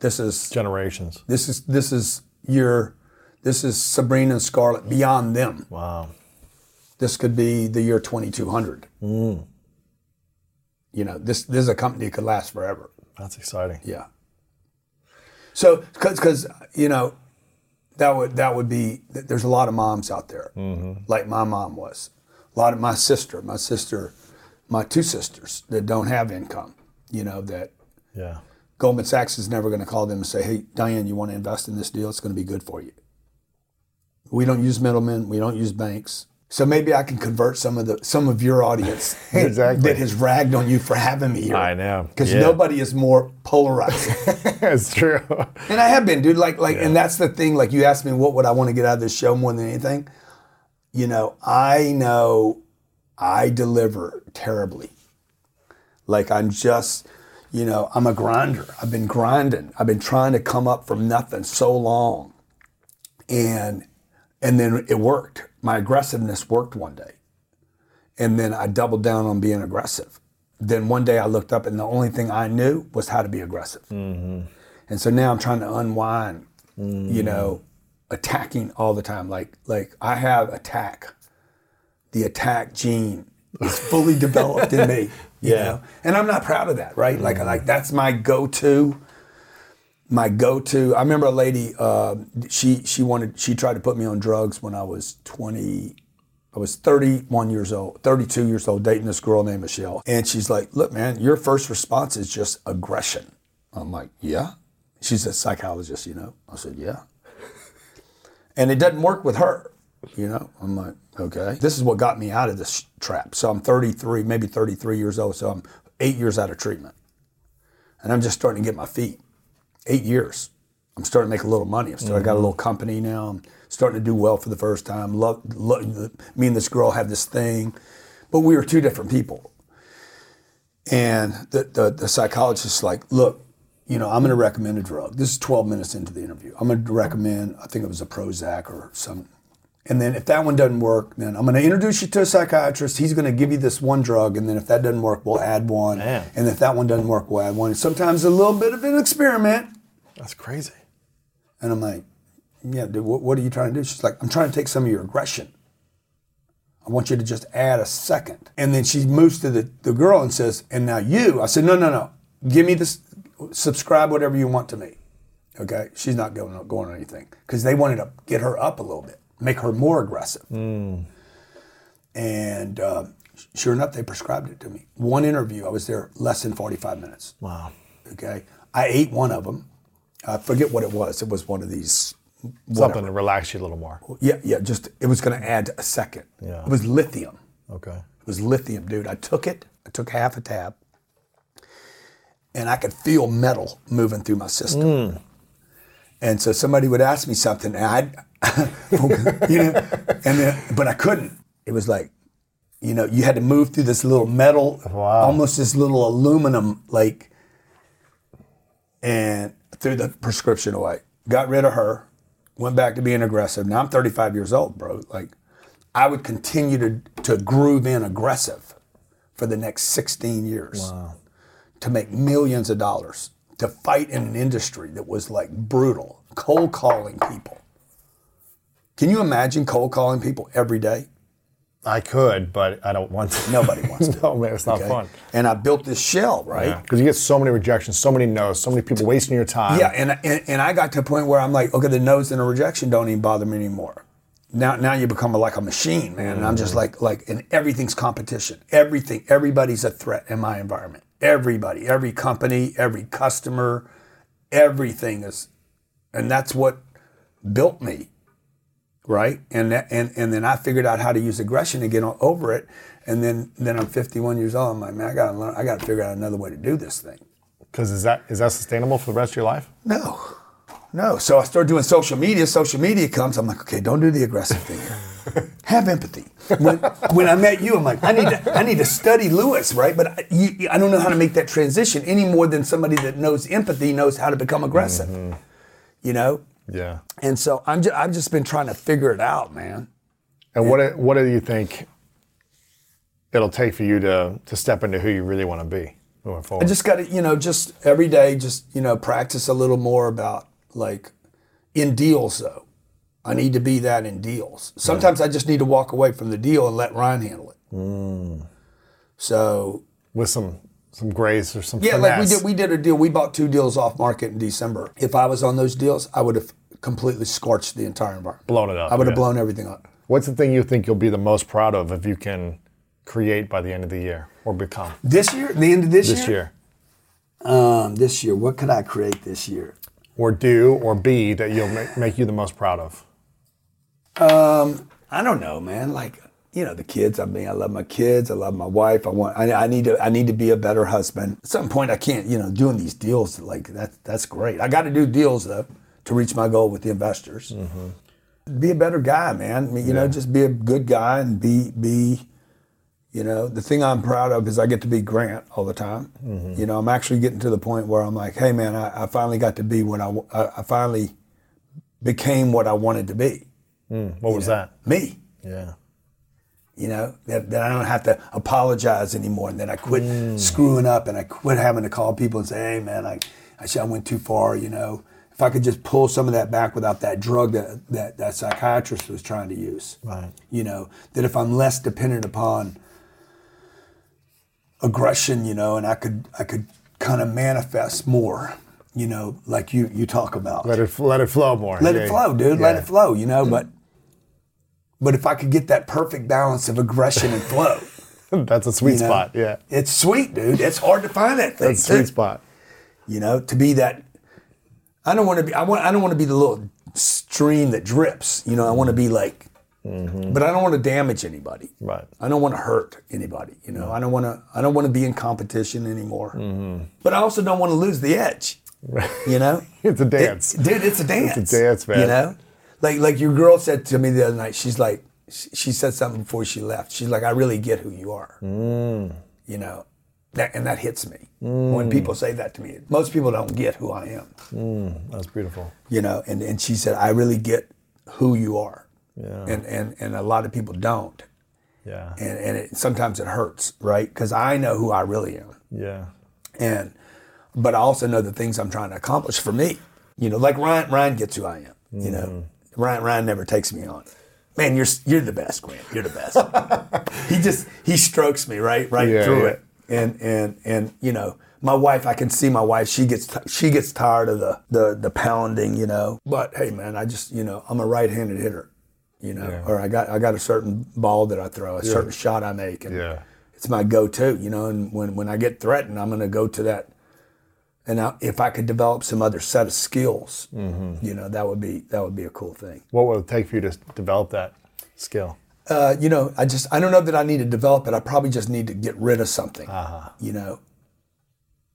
This is Generations. this is this is your this is Sabrina and Scarlett beyond them. Wow. This could be the year 2200. Mm. You know, this this is a company that could last forever. That's exciting. Yeah. So, because you know, that would that would be. There's a lot of moms out there, mm-hmm. like my mom was. A lot of my sister, my sister, my two sisters that don't have income. You know that Yeah. Goldman Sachs is never going to call them and say, "Hey, Diane, you want to invest in this deal? It's going to be good for you." We don't use middlemen. We don't use banks. So maybe I can convert some of the some of your audience that- *laughs* Exactly. that has ragged on you for having me here. I know. because Yeah. nobody is more polarizing. *laughs* that's true. and I have been, dude. Like, like, and that's the thing. Like, you asked me what would I want to get out of this show more than anything. You know, I know I deliver terribly. Like I'm just, you know, I'm a grinder. I've been grinding. I've been trying to come up from nothing so long. And and then it worked. My aggressiveness worked one day. And then I doubled down on being aggressive. Then one day I looked up and the only thing I knew was how to be aggressive. Mm-hmm. And so now I'm trying to unwind, you know, attacking all the time. Like like I have attack. The attack gene is fully developed in me. *laughs* You Yeah. know? And I'm not proud of that, right? Like mm-hmm. like that's my go-to. My go-to. I remember a lady. Uh, she she wanted. She tried to put me on drugs when I was 20. I was 31 years old, 32 years old, dating this girl named Michelle. And she's like, "Look, man, your first response is just aggression." I'm like, "Yeah." She's a psychologist, you know. I said, "Yeah." And it doesn't work with her, you know. I'm like, "Okay." This is what got me out of this trap. So I'm 33, maybe 33 years old. So I'm eight years out of treatment, and I'm just starting to get my feet. Eight years. I'm starting to make a little money. I'm starting, I got a mm-hmm. little company now. I'm starting to do well for the first time. Love, love, me and this girl have this thing, but we were two different people. And the, the, the psychologist is like, look, you know, I'm going to recommend a drug. This is 12 minutes into the interview. I'm going to recommend, I think it was a Prozac or some. And then if that one doesn't work, then I'm going to introduce you to a psychiatrist. He's going to give you this one drug. And then if that doesn't work, we'll add one. Man. And if that one doesn't work, we'll add one. Sometimes a little bit of an experiment. That's crazy. And I'm like, yeah, dude, what, what are you trying to do? She's like, I'm trying to take some of your aggression. I want you to just add a second. And then she moves to the, the girl and says, and now you. I said, no, no, no. Give me this, subscribe whatever you want to me. Okay? She's not going, going on anything. Because they wanted to get her up a little bit, make her more aggressive. And uh, sure enough, they prescribed it to me. One interview, I was there less than 45 minutes. Wow. Okay? I ate one of them. I forget what it was. It was one of these. Something to relax you a little more. Yeah, yeah. Just it was going to add a second. Yeah. It was lithium. Okay. It was lithium, dude. I took it. I took half a tab, and I could feel metal moving through my system. Hmm. And so somebody would ask me something, and I'd, *laughs* you know, and then, but I couldn't. It was like, you know, you had to move through this little metal, almost this little aluminum, like, and threw the prescription away. Got rid of her, went back to being aggressive. Now I'm 35 years old, bro. Like, I would continue to to groove in aggressive for the next 16 years to make millions of dollars to fight in an industry that was like brutal, cold calling people. Can you imagine cold calling people every day? I could, but I don't want to. Nobody wants to. *laughs* no, man, it's not okay? fun. And I built this shell, right? Because you get so many rejections, so many no's, so many people wasting your time. Yeah, and, and and I got to a point where I'm like, okay, the no's and the rejection don't even bother me anymore. Now now you become like a machine, man. And I'm just mm-hmm. like like and everything's competition. Everything, everybody's a threat in my environment. Everybody, every company, every customer, everything is and that's what built me. Right? And that, and and then I figured out how to use aggression to get over it. And then then I'm 51 years old. I'm like, man, I gotta learn, I gotta figure out another way to do this thing. Because is that is that sustainable for the rest of your life? No, no. So I started doing social media. Social media comes. I'm like, okay, don't do the aggressive thing. *laughs* Have empathy. When, when I met you, I'm like, I need to, I need to study Lewis, right? But I, you, I don't know how to make that transition any more than somebody that knows empathy knows how to become aggressive. Mm-hmm. You know. Yeah. And so I'm just, I've just been trying to figure it out, man. And what do- what do you think it'll take for you to to step into who you really want to be moving forward? I just got to, you know, just every day, just, you know, practice a little more about like in deals though. I need to be that in deals. Mm. Sometimes I just need to walk away from the deal and let Ryan handle it. Mm. So with some some grace or some yeah, like we did, we did a deal. We bought two deals off market in December. If I was on those deals, I would have completely scorched the entire environment. Blown it up, I would have yeah. blown everything up. What's the thing you think you'll be the most proud of if you can create by the end of the year or become This year, the end of this, year. this year? Um, this year, what could I create this year? Or do or be that you'll make, make you the most proud of? I don't know, man. Like you know, the kids. I mean, I love my kids. I love my wife. I want. I, I need to. I need to be a better husband. At some point, I can't. You know, doing these deals like that. That's great. I got to do deals though to reach my goal with the investors. Mm-hmm. Be a better guy, man. I mean, you know, just be a good guy and be be. You know, the thing I'm proud of is I get to be Grant all the time. Mm-hmm. You know, I'm actually getting to the point where I'm like, hey, man, I, I finally got to be what I. I, I finally became what I wanted to be. Mm, what was that? Me Yeah. you know that, that i don't have to apologize anymore and that i quit mm. screwing up and i quit having to call people and say hey man i, I, said I went too far you know if i could just pull some of that back without that drug that, that that psychiatrist was trying to use Right. you know that if i'm less dependent upon aggression you know and i could i could kind of manifest more you know like you you talk about Let it let it flow more. let Yeah. it flow, dude. Let it flow, you know. But but if I could get that perfect balance of aggression and flow, *laughs* That's a sweet you know, spot. Yeah. it's sweet, dude. It's hard to find that thing. That's a sweet spot. You know, to be that. I don't want to be. I want. I don't want to be the little stream that drips. You know, I want to be like. But I don't want to damage anybody. Right. I don't want to hurt anybody. You know, I don't want to. I don't want to be in competition anymore. But I also don't want to lose the edge. Right. *laughs* You know, It's a dance. It- dude. It's a dance. It's a dance, man. You know, like like your girl said to me the other night. She's like, she she said something before she left. She's like, I really get who you are. Mm. You know, that and that hits me when people say that to me. Most people don't get who I am. That's beautiful. You know, and and she said, I really get who you are. Yeah. And and and a lot of people don't. Yeah. And and it, sometimes it hurts, right? Because I know who I really am. Yeah. and but I also know the things I'm trying to accomplish for me. You know, like Ryan. Ryan gets who I am. You know, Mm-hmm. Ryan. Ryan never takes me on. Man, you're you're the best, Grant. You're the best. *laughs* he just he strokes me right right Yeah, through yeah. it, and and and you know. My wife, I can see my wife. She gets t- she gets tired of the, the the pounding, you know. But hey, man, I just you know I'm a right-handed hitter, you know, Yeah. or I got I got a certain ball that I throw, a certain shot I make, and Yeah. it's my go-to, you know. And when, when I get threatened, I'm going to go to that. And I, if I could develop some other set of skills, Mm-hmm. you know, that would be that would be a cool thing. What would it take for you to develop that skill? Uh, you know, I just I don't know that I need to develop it. I probably just need to get rid of something. Uh-huh. You know,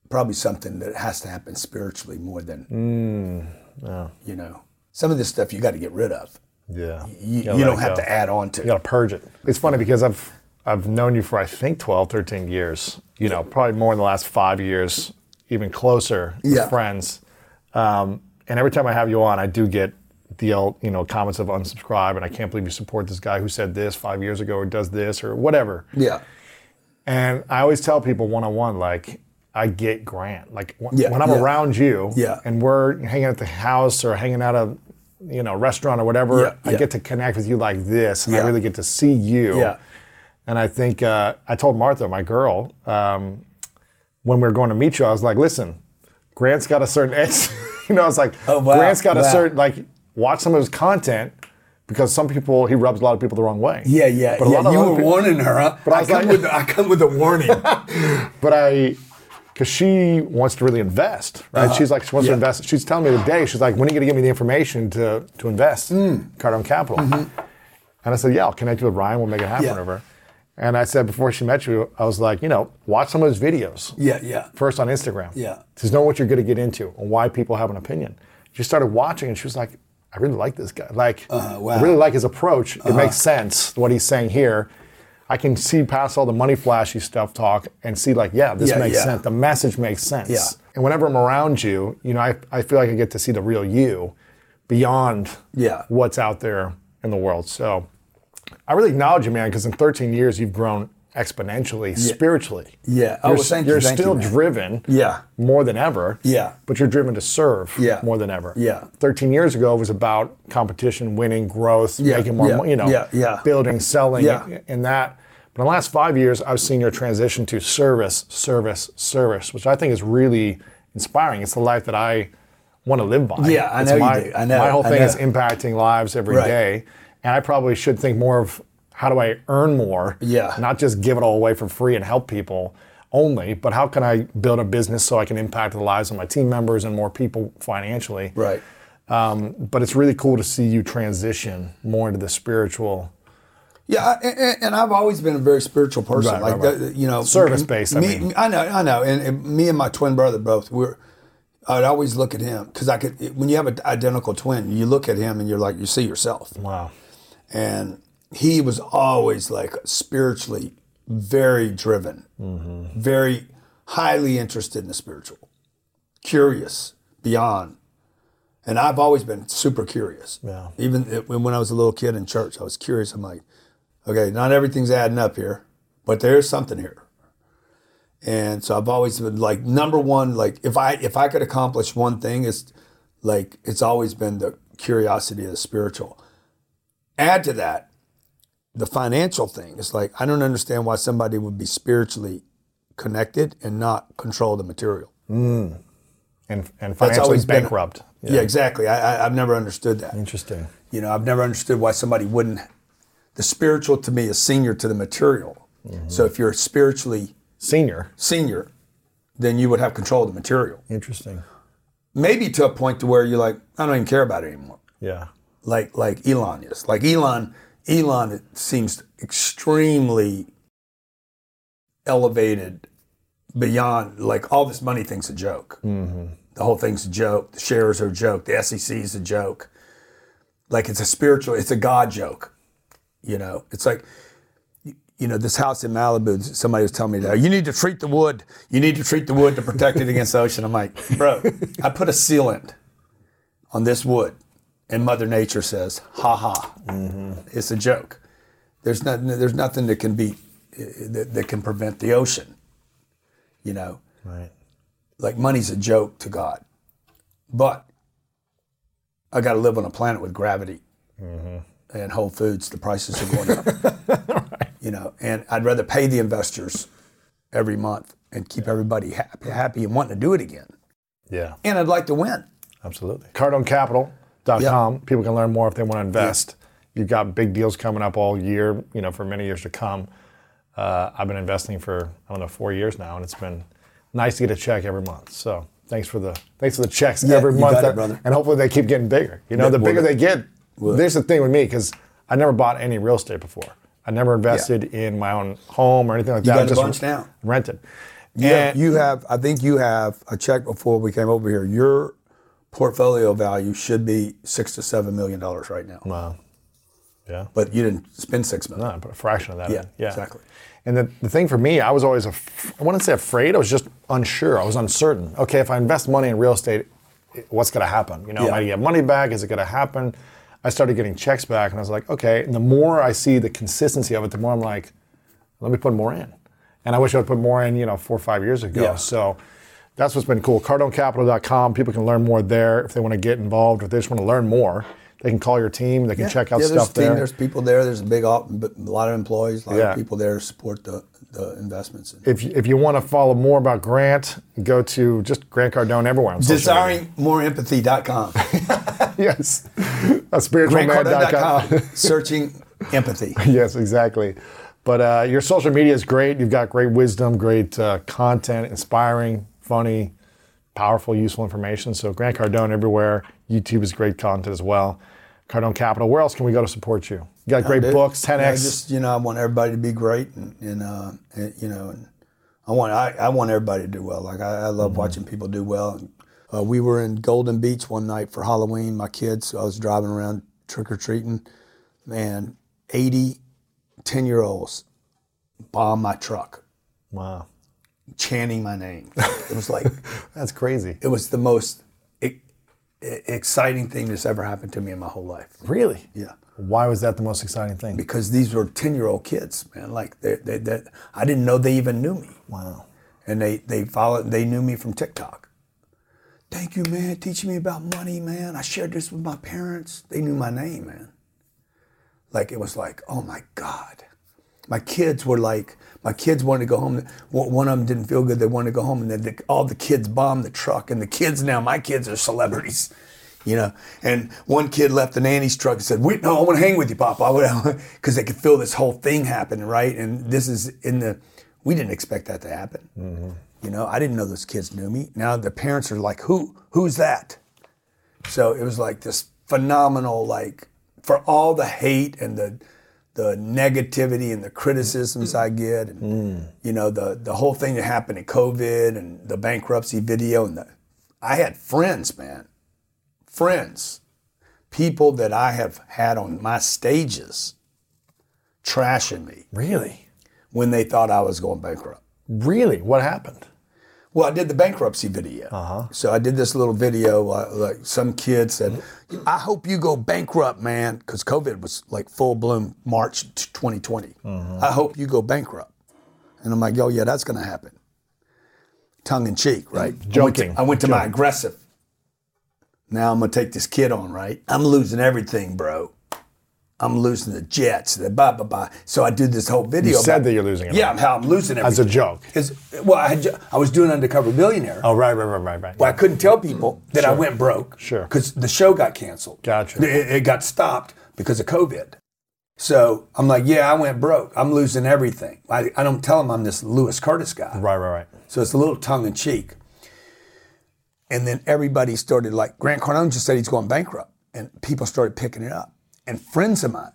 probably something that has to happen spiritually more than Mm, you know. Some of this stuff you got to get rid of. Yeah. You, gotta you don't have go. to add on to. You gotta purge it. It's funny because I've I've known you for I think 12, 13 years. You know, probably more in the last five years, even closer Yeah. friends. Um, and every time I have you on, I do get the old, you know comments of unsubscribe and I can't believe you support this guy who said this five years ago or does this or whatever. Yeah. And I always tell people one on one, like, I get Grant. Like when, Yeah, when I'm yeah. around you Yeah. and we're hanging at the house or hanging out a you know restaurant or whatever, Yeah, I get to connect with you like this, and I really get to see you. Yeah. And I think uh, I told Martha, my girl, um, when we were going to meet you, I was like, listen, Grant's got a certain edge. *laughs* you know, I was like, Oh, wow, Grant's got a certain like watch some of his content because some people he rubs a lot of people the wrong way. Yeah, yeah, But yeah. You were peop- warning her, huh? But I I, come like- with I come with a warning. *laughs* but I, because she wants to really invest, right? She's like, she wants to Uh-huh. Invest. She's telling me today, she's like, when are you going to give me the information to to invest Mm. Cardone Capital? And I said, yeah, I'll connect you with Ryan. We'll make it happen Mm-hmm. Yeah. over. And I said before she met you, I was like, you know, watch some of his videos. yeah, yeah. First on Instagram. Yeah. To know what you're going to get into and why people have an opinion. She started watching and she was like, I really like this guy. Like, Uh-huh, wow. I really like his approach. It makes sense what he's saying here. I can see past all the money flashy stuff talk and see like, yeah, this Yeah, makes yeah. sense. The message makes sense. Yeah. And whenever I'm around you, you know, I, I feel like I get to see the real you beyond Yeah. what's out there in the world. So I really acknowledge you, man, because in 13 years you've grown exponentially spiritually. Yeah. Oh, You're, thank you, you're thank still man. driven Yeah. more than ever. Yeah. But you're driven to serve Yeah. more than ever. Yeah. 13 years ago it was about competition, winning, growth, Yeah, making more yeah, money, you know, yeah, yeah. building, selling, Yeah. and that. But in the last five years, I've seen your transition to service, service, service, which I think is really inspiring. It's the life that I want to live by. Yeah, I It's know you my, do. I know, My whole thing is impacting lives every day, Right. And I probably should think more of how do I earn more? Yeah. Not just give it all away for free and help people only, but how can I build a business so I can impact the lives of my team members and more people financially? Right. Um, but it's really cool to see you transition more into the spiritual. Yeah, and, and I've always been a very spiritual person. Right, like right, right. the- you know, Service-based, I Me, mean. I know, I know, and, and me and my twin brother both. We're. I'd always look at him because I could. When you have an identical twin, you look at him and you're like you see yourself. Wow. and he was always like spiritually very driven, Mm-hmm. very highly interested in the spiritual, curious beyond. And I've always been super curious. Yeah. Even when I was a little kid in church, I was curious. I'm like, okay, not everything's adding up here, but there's something here. And so I've always been like number one. Like if I if I could accomplish one thing, it's like it's always been the curiosity of the spiritual add to that the financial thing it's like i don't understand why somebody would be spiritually connected and not control the material mm. And, and financially always been- bankrupt. yeah, exactly I, I, i've never understood that Interesting. you know i've never understood why somebody wouldn't the spiritual to me is senior to the material mm-hmm. so if you're spiritually Senior. senior then you would have control of the material Interesting. maybe to a point to where you're like i don't even care about it anymore Yeah. like like Elon is. Like Elon, Elon it seems extremely elevated beyond like all this money thing's a joke. Mm-hmm. The whole thing's a joke. The shares are a joke. The SEC is a joke. Like it's a spiritual, it's a God joke. You know, it's like you- you know, this house in Malibu, somebody was telling me that you need to treat the wood. You need to treat the wood to protect it against the ocean. I'm like, bro, I put a sealant on this wood, and Mother Nature says, "Ha ha, it's a joke." There's nothing. There's nothing that can be that, that can prevent the ocean. You know, Right. like money's a joke to God, but I got to live on a planet with gravity and Whole Foods. The prices are going up. *laughs* You know, and I'd rather pay the investors every month and keep everybody happy, happy and wanting to do it again. Yeah. And I'd like to win. Absolutely. CardoneCapital.com. People can learn more if they want to invest. You've got big deals coming up all year, you know, for many years to come. Uh, I've been investing for I don't know four years now, and it's been nice to get a check every month. So thanks for the thanks for the checks Yeah, every you month, it, brother. and hopefully they keep getting bigger. You know, Yeah, the well, bigger they get. well- There's the thing with me because I never bought any real estate before. I never invested in my own home or anything like that. got I just bunch now. rented. You, have, you have, I think you have, a check before we came over here, your portfolio value should be six to seven million dollars right now. Wow. Yeah. But you didn't spend six million. No, I put a fraction of that Yeah, in. Yeah, exactly. And the, the thing for me, I was always, af- I wouldn't say afraid, I was just unsure. I was uncertain. Okay, if I invest money in real estate, what's going to happen? You know, am I going to get money back? Is it going to happen? I started getting checks back, and I was like, okay. And the more I see the consistency of it, the more I'm like, let me put more in. And I wish I would put more in, you know, four or five years ago. Yeah. So that's what's been cool. CardoneCapital.com. People can learn more there if they want to get involved, or if they just want to learn more. They can call your team. They can check out yeah, there's stuff team, there. There's people there. There's a big, op- a lot of employees, a lot Yeah. of people there to support the, the investments. if, if you want to follow more about Grant, go to just Grant Cardone everywhere. On social media. DesiringMoreEmpathy.com. *laughs* yes, that's spiritualman.com. Searching empathy. *laughs* yes, exactly. But uh, your social media is great. You've got great wisdom, great uh, content, inspiring, funny, powerful, useful information. So Grant Cardone everywhere. YouTube is great content as well. Cardone Capital. Where else can we go to support you? You got great books, 10x. I just you know I want everybody to be great and, and, uh, and you know and I want I, I want everybody to do well. Like I, I love Mm-hmm. watching people do well. Uh, we were in Golden Beach one night for Halloween. My kids. I was driving around trick or treating. Man, 80 10 year olds bombed my truck, wow, chanting my name. It was like *laughs* that's crazy. it was the most e- exciting thing that's ever happened to me in my whole life. Really? Yeah. Why was that the most exciting thing? because these were 10 year old kids, man. Like, they, they, they, I didn't know they even knew me. Wow. And they, they followed, they knew me from TikTok. Thank you, man, teaching me about money, man. I shared this with my parents. They knew my name, man. Like, it was like, oh my God. My kids were like, my kids wanted to go home. One of them didn't feel good. They wanted to go home, and then the, all the kids bombed the truck. And the kids now, my kids are celebrities, *laughs* you know. And one kid left the nanny's truck and said, "Wait, no, I want to hang with you, Papa," *laughs* because they could feel this whole thing happening, right? And this is in the. We didn't expect that to happen. Mm-hmm. You know, I didn't know those kids knew me. Now the parents are like, "Who? Who's that?" So it was like this phenomenal, like for all the hate and the the negativity and the criticisms mm. I get, and mm. you know the the whole thing that happened in COVID and the bankruptcy video, and the I had friends, man, friends, people that I have had on my stages trashing me Really? when they thought I was going bankrupt. Really? What happened? Well, I did the bankruptcy video. Uh-huh. So I did this little video. Uh, like some kid said, "I hope you go bankrupt, man," because COVID was like full bloom March t- 2020. I hope you go bankrupt, and I'm like, "Yo, yeah, that's gonna happen." Tongue in cheek, right? I went to- Joking. I went to, my aggressive. Now I'm gonna take this kid on, right? I'm losing everything, bro. I'm losing the Jets, the blah blah blah. So I did this whole video. You said about- that you're losing it. Yeah, how I'm losing everything As a joke. is well, I, had, I was doing Undercover Billionaire. Oh, right, right, right, right, right. Well, I couldn't tell people that I went broke. Sure. Because the show got canceled. Gotcha. It, it got stopped because of COVID. So I'm like, yeah, I went broke. I'm losing everything. I, I don't tell them I'm this Lewis Curtis guy. Right, right, right. So it's a little tongue in cheek. And then everybody started like, Grant Cardone just said he's going bankrupt. And people started picking it up. And friends of mine,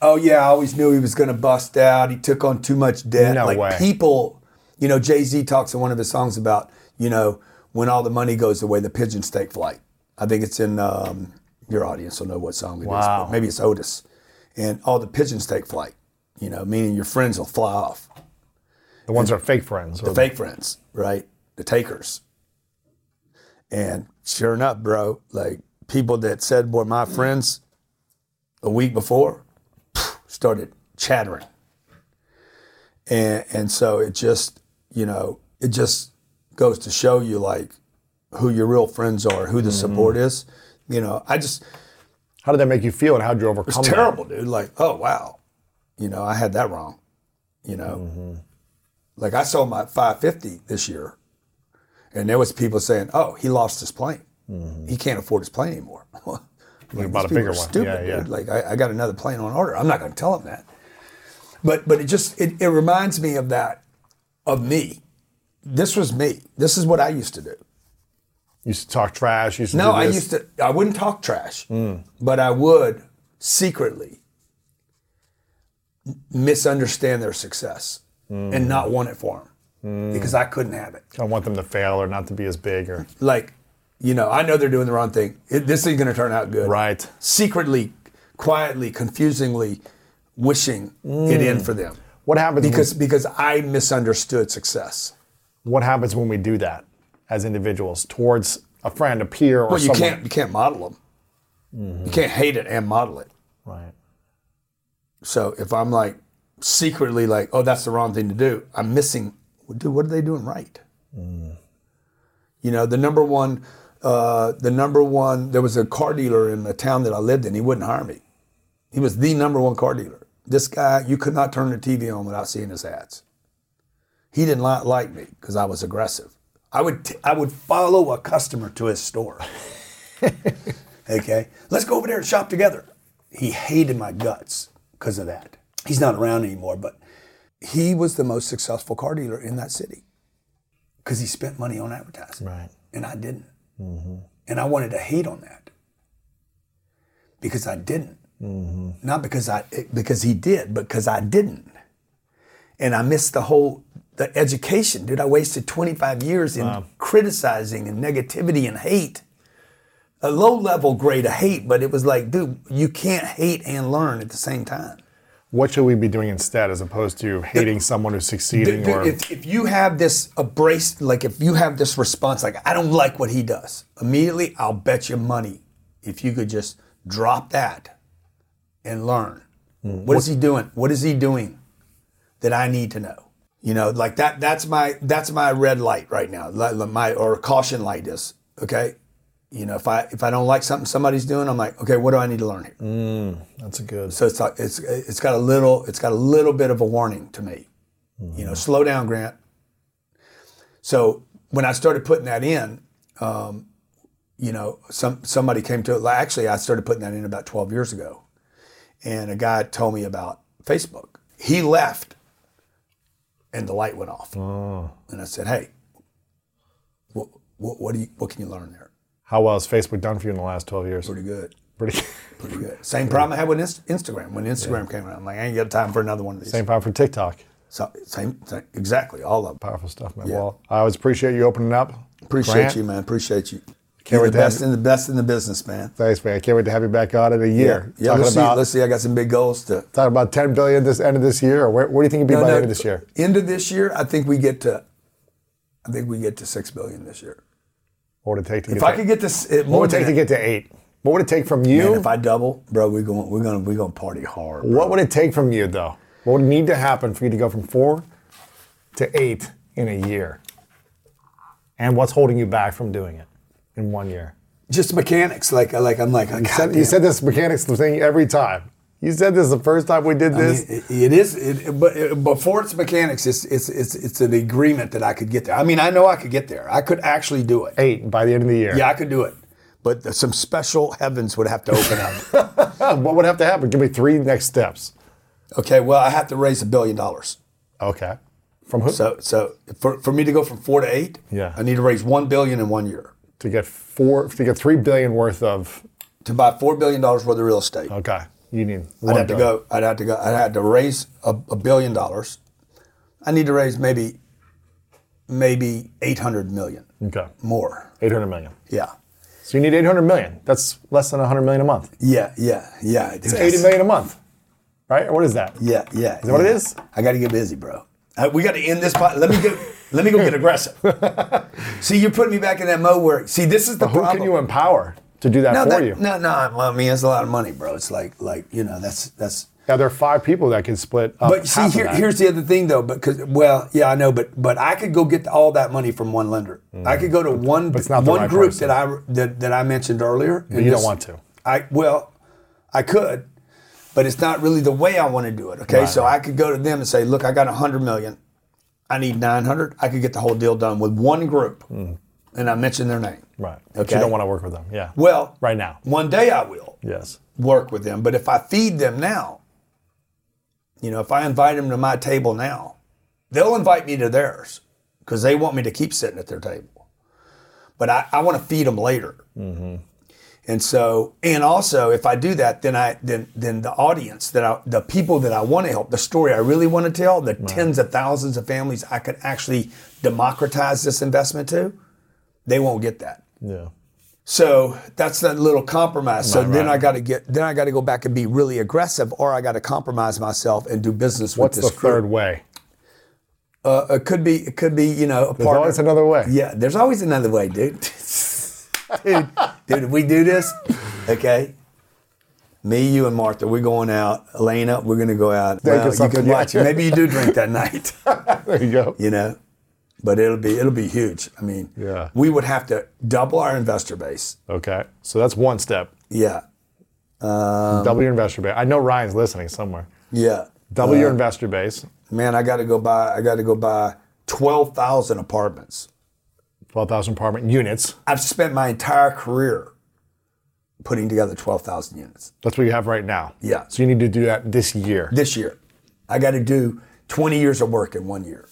oh yeah, I always knew he was going to bust out. He took on too much debt. No like way. people, you know, Jay Z talks in one of his songs about, you know, when all the money goes away, the pigeons take flight. I think it's in um, your audience will know what song it is, Wow. but maybe it's Otis. And all the pigeons take flight, you know, meaning your friends will fly off The ones that are fake friends. the fake friends, right? The takers. And sure enough, bro, like people that said were my friends a week before started chattering. And and so it just, you know, it just goes to show you like who your real friends are, who the support mm-hmm. is. You know, I just How did that make you feel, and how did you overcome it's that? terrible, dude. Like, oh wow, you know, I had that wrong. You know, mm-hmm. like I sold my 550 this year, and there was people saying, "Oh, he lost his plane. Mm-hmm. He can't afford his plane anymore." *laughs* like, bought a bigger are one. Stupid, Yeah, yeah. dude. Like I, I got another plane on order. I'm not going to tell them that. But but it just it, it reminds me of that of me. This was me. This is what I used to do. You used to talk trash. Used to No, I used to. I wouldn't talk trash, mm. but I would secretly misunderstand their success and mm. not want it for them. Mm. because I couldn't have it. I want them to fail or not to be as big or Like, you know, I know they're doing the wrong thing. It, this ain't going to turn out good. right. Secretly, quietly, confusingly wishing it in mm. for them What happens because because I misunderstood success. what happens when we do that as individuals towards a friend, a peer, or Well, you someone? can't you can't model them. Mm-hmm. You can't hate it and model it. Right. So if I'm like secretly like, oh, that's the wrong thing to do, I'm missing. Dude, what are they doing right? Mm. You know, the number one, uh, the number one. There was a car dealer in the town that I lived in. He wouldn't hire me. He was the number one car dealer. This guy, you could not turn the TV on without seeing his ads. He did not like me because I was aggressive. I would t- I would follow a customer to his store. *laughs* okay, let's go over there and shop together. He hated my guts because of that. He's not around anymore, but he was the most successful car dealer in that city because he spent money on advertising, Right. and I didn't. And I wanted to hate on that because I didn't. Not because I because he did, but because I didn't. And I missed the whole the education, dude. I wasted 25 years in criticizing and negativity and hate. A low level grade of hate, but it was like, dude, you can't hate and learn at the same time. What should we be doing instead, as opposed to hating someone who's succeeding? Dude, or if, if you have this abrased, like if you have this response, like I don't like what he does, immediately I'll bet you money if you could just drop that and learn. Hmm. What is he doing? What is he doing that I need to know? You know, like that. That's my that's my red light right now. My or caution light is okay. You know, if I if I don't like something somebody's doing, I'm like, okay, what do I need to learn here? that's a good. So it's like it's it's got a little it's got a little bit of a warning to me. You know, slow down, Grant. So when I started putting that in, um, you know, some somebody came to it. like, Actually, I started putting that in about 12 years ago, and a guy told me about Facebook. He left, and the light went off. Oh. And I said, "Hey, what, what, what do you what can you learn there? How well has Facebook done for you in the last 12 years? Pretty good." Pretty. Pretty good. Same problem I had with Instagram. When Instagram came around, I'm like, I ain't got time for another one of these. Same problem for TikTok. So, same, same, exactly, all of them. Powerful stuff, man. Yeah. Well, I always appreciate you opening up. Appreciate Grant, you, man. Appreciate you. Can't You're wait the best in the best in the business, man. Thanks, man. I can't wait to have you back on in a year. Yeah, talking let's see. Let's see. I got some big goals to. talk about 10 billion this end of this year, or where, where do you think you'll be No, by no, the end of this year? End of this year, I think we get to. I think we get to six billion this year. What would it take to If get? I to, could get this, it, what would it take to get to eight? What would it take from you? Man, if I double, bro, we're going. We're gonna. We're gonna party hard. bro. what would it take from you, though? What would need to happen for you to go from four to eight in a year? And what's holding you back from doing it in one year? Just mechanics. Like, like I'm like. You said, you said this mechanics thing every time. You said this the first time we did this. It, it is, it, but it, before it's mechanics, it's, it's it's it's an agreement that I could get there. I mean, I know I could get there. I could actually do it. eight by the end of the year. Yeah, I could do it. But some special heavens would have to open up. *laughs* What would have to happen? Give me three next steps. okay, well, I have to raise a billion dollars. Okay. From who? So so for, for me to go from four to eight, Yeah. I need to raise one billion in one year to get four, to get three billion worth of. to buy four billion dollars worth of real estate. Okay. You need. I'd have to go. I'd have to go. I'd have to raise a, a billion dollars. I need to raise maybe maybe eight hundred million Okay. more. Eight hundred million. Yeah, So you need eight hundred million. That's less than hundred million a month. yeah, yeah, yeah. It's eighty million a month, right? Or what is that? Yeah, yeah. Is that what it is? I got to get busy, bro. Uh, we got to end this. Pod. Let me go. let me go get *laughs* aggressive. see, you're putting me back in that mode where. See, this is the Who problem. can you empower to do that no, for that, you? no, no. I mean, it's a lot of money, bro. It's like, like you know, that's that's. Yeah, there are five people that can split up. But see, here, here's the other thing, though. Because well, yeah, I know, but but I could go get all that money from one lender. I could go to one Mm. it's not the one right group person. that I that, that I mentioned earlier. But you don't want to. I well, I could, but it's not really the way I want to do it. Okay, Right, so. I could go to them and say, look, I got a hundred million. I need nine hundred. I could get the whole deal done with one group, and I mentioned their name. Right. But Okay. you don't want to work with them. Yeah. Well, Right now. one day I will Yes. work with them. But if I feed them now, you know, if I invite them to my table now, they'll invite me to theirs because they want me to keep sitting at their table. But I, I want to feed them later. And And so, and also, if I do that, then I then then the audience that I, the people that I want to help, the story I really want to tell, the tens of thousands of families I could actually democratize this investment to, they won't get that. Yeah. So that's that little compromise. So Right, then right. I got to get then I got to go back and be really aggressive, or I got to compromise myself and do business What's with the this crew. third way? Uh, it could be it could be you know a There's partner. always another way. Yeah, there's always another way, dude. *laughs* dude, dude, if we do this, okay. Me, you, and Martha, we're going out. Elena, we're going to go out. Well, you can watch. Maybe you do drink that night. *laughs* There you go. you know, but it'll be it'll be huge. I mean, Yeah. we would have to double our investor base. Okay. So that's one step. Yeah, Um, Double your investor base. I know Ryan's listening somewhere. yeah. Double your investor base. Man, I got to go buy. I got to go buy twelve thousand apartments. 12,000 apartment units. I've spent my entire career putting together twelve thousand units. That's what you have right now. Yeah. So you need to do that this year. this year. I got to do 20 years of work in one year.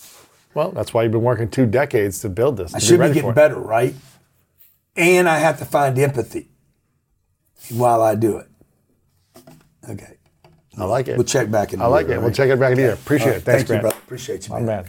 Well, that's why you've been working two decades to build this. I should be ready getting better, right? And I have to find empathy while I do it. Okay. I like it. We'll check back in. I like it. We'll check it back in here. Appreciate it. Thanks, Thank you, brother. Appreciate you, man.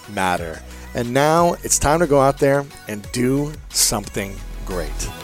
matter. And now it's time to go out there and do something great.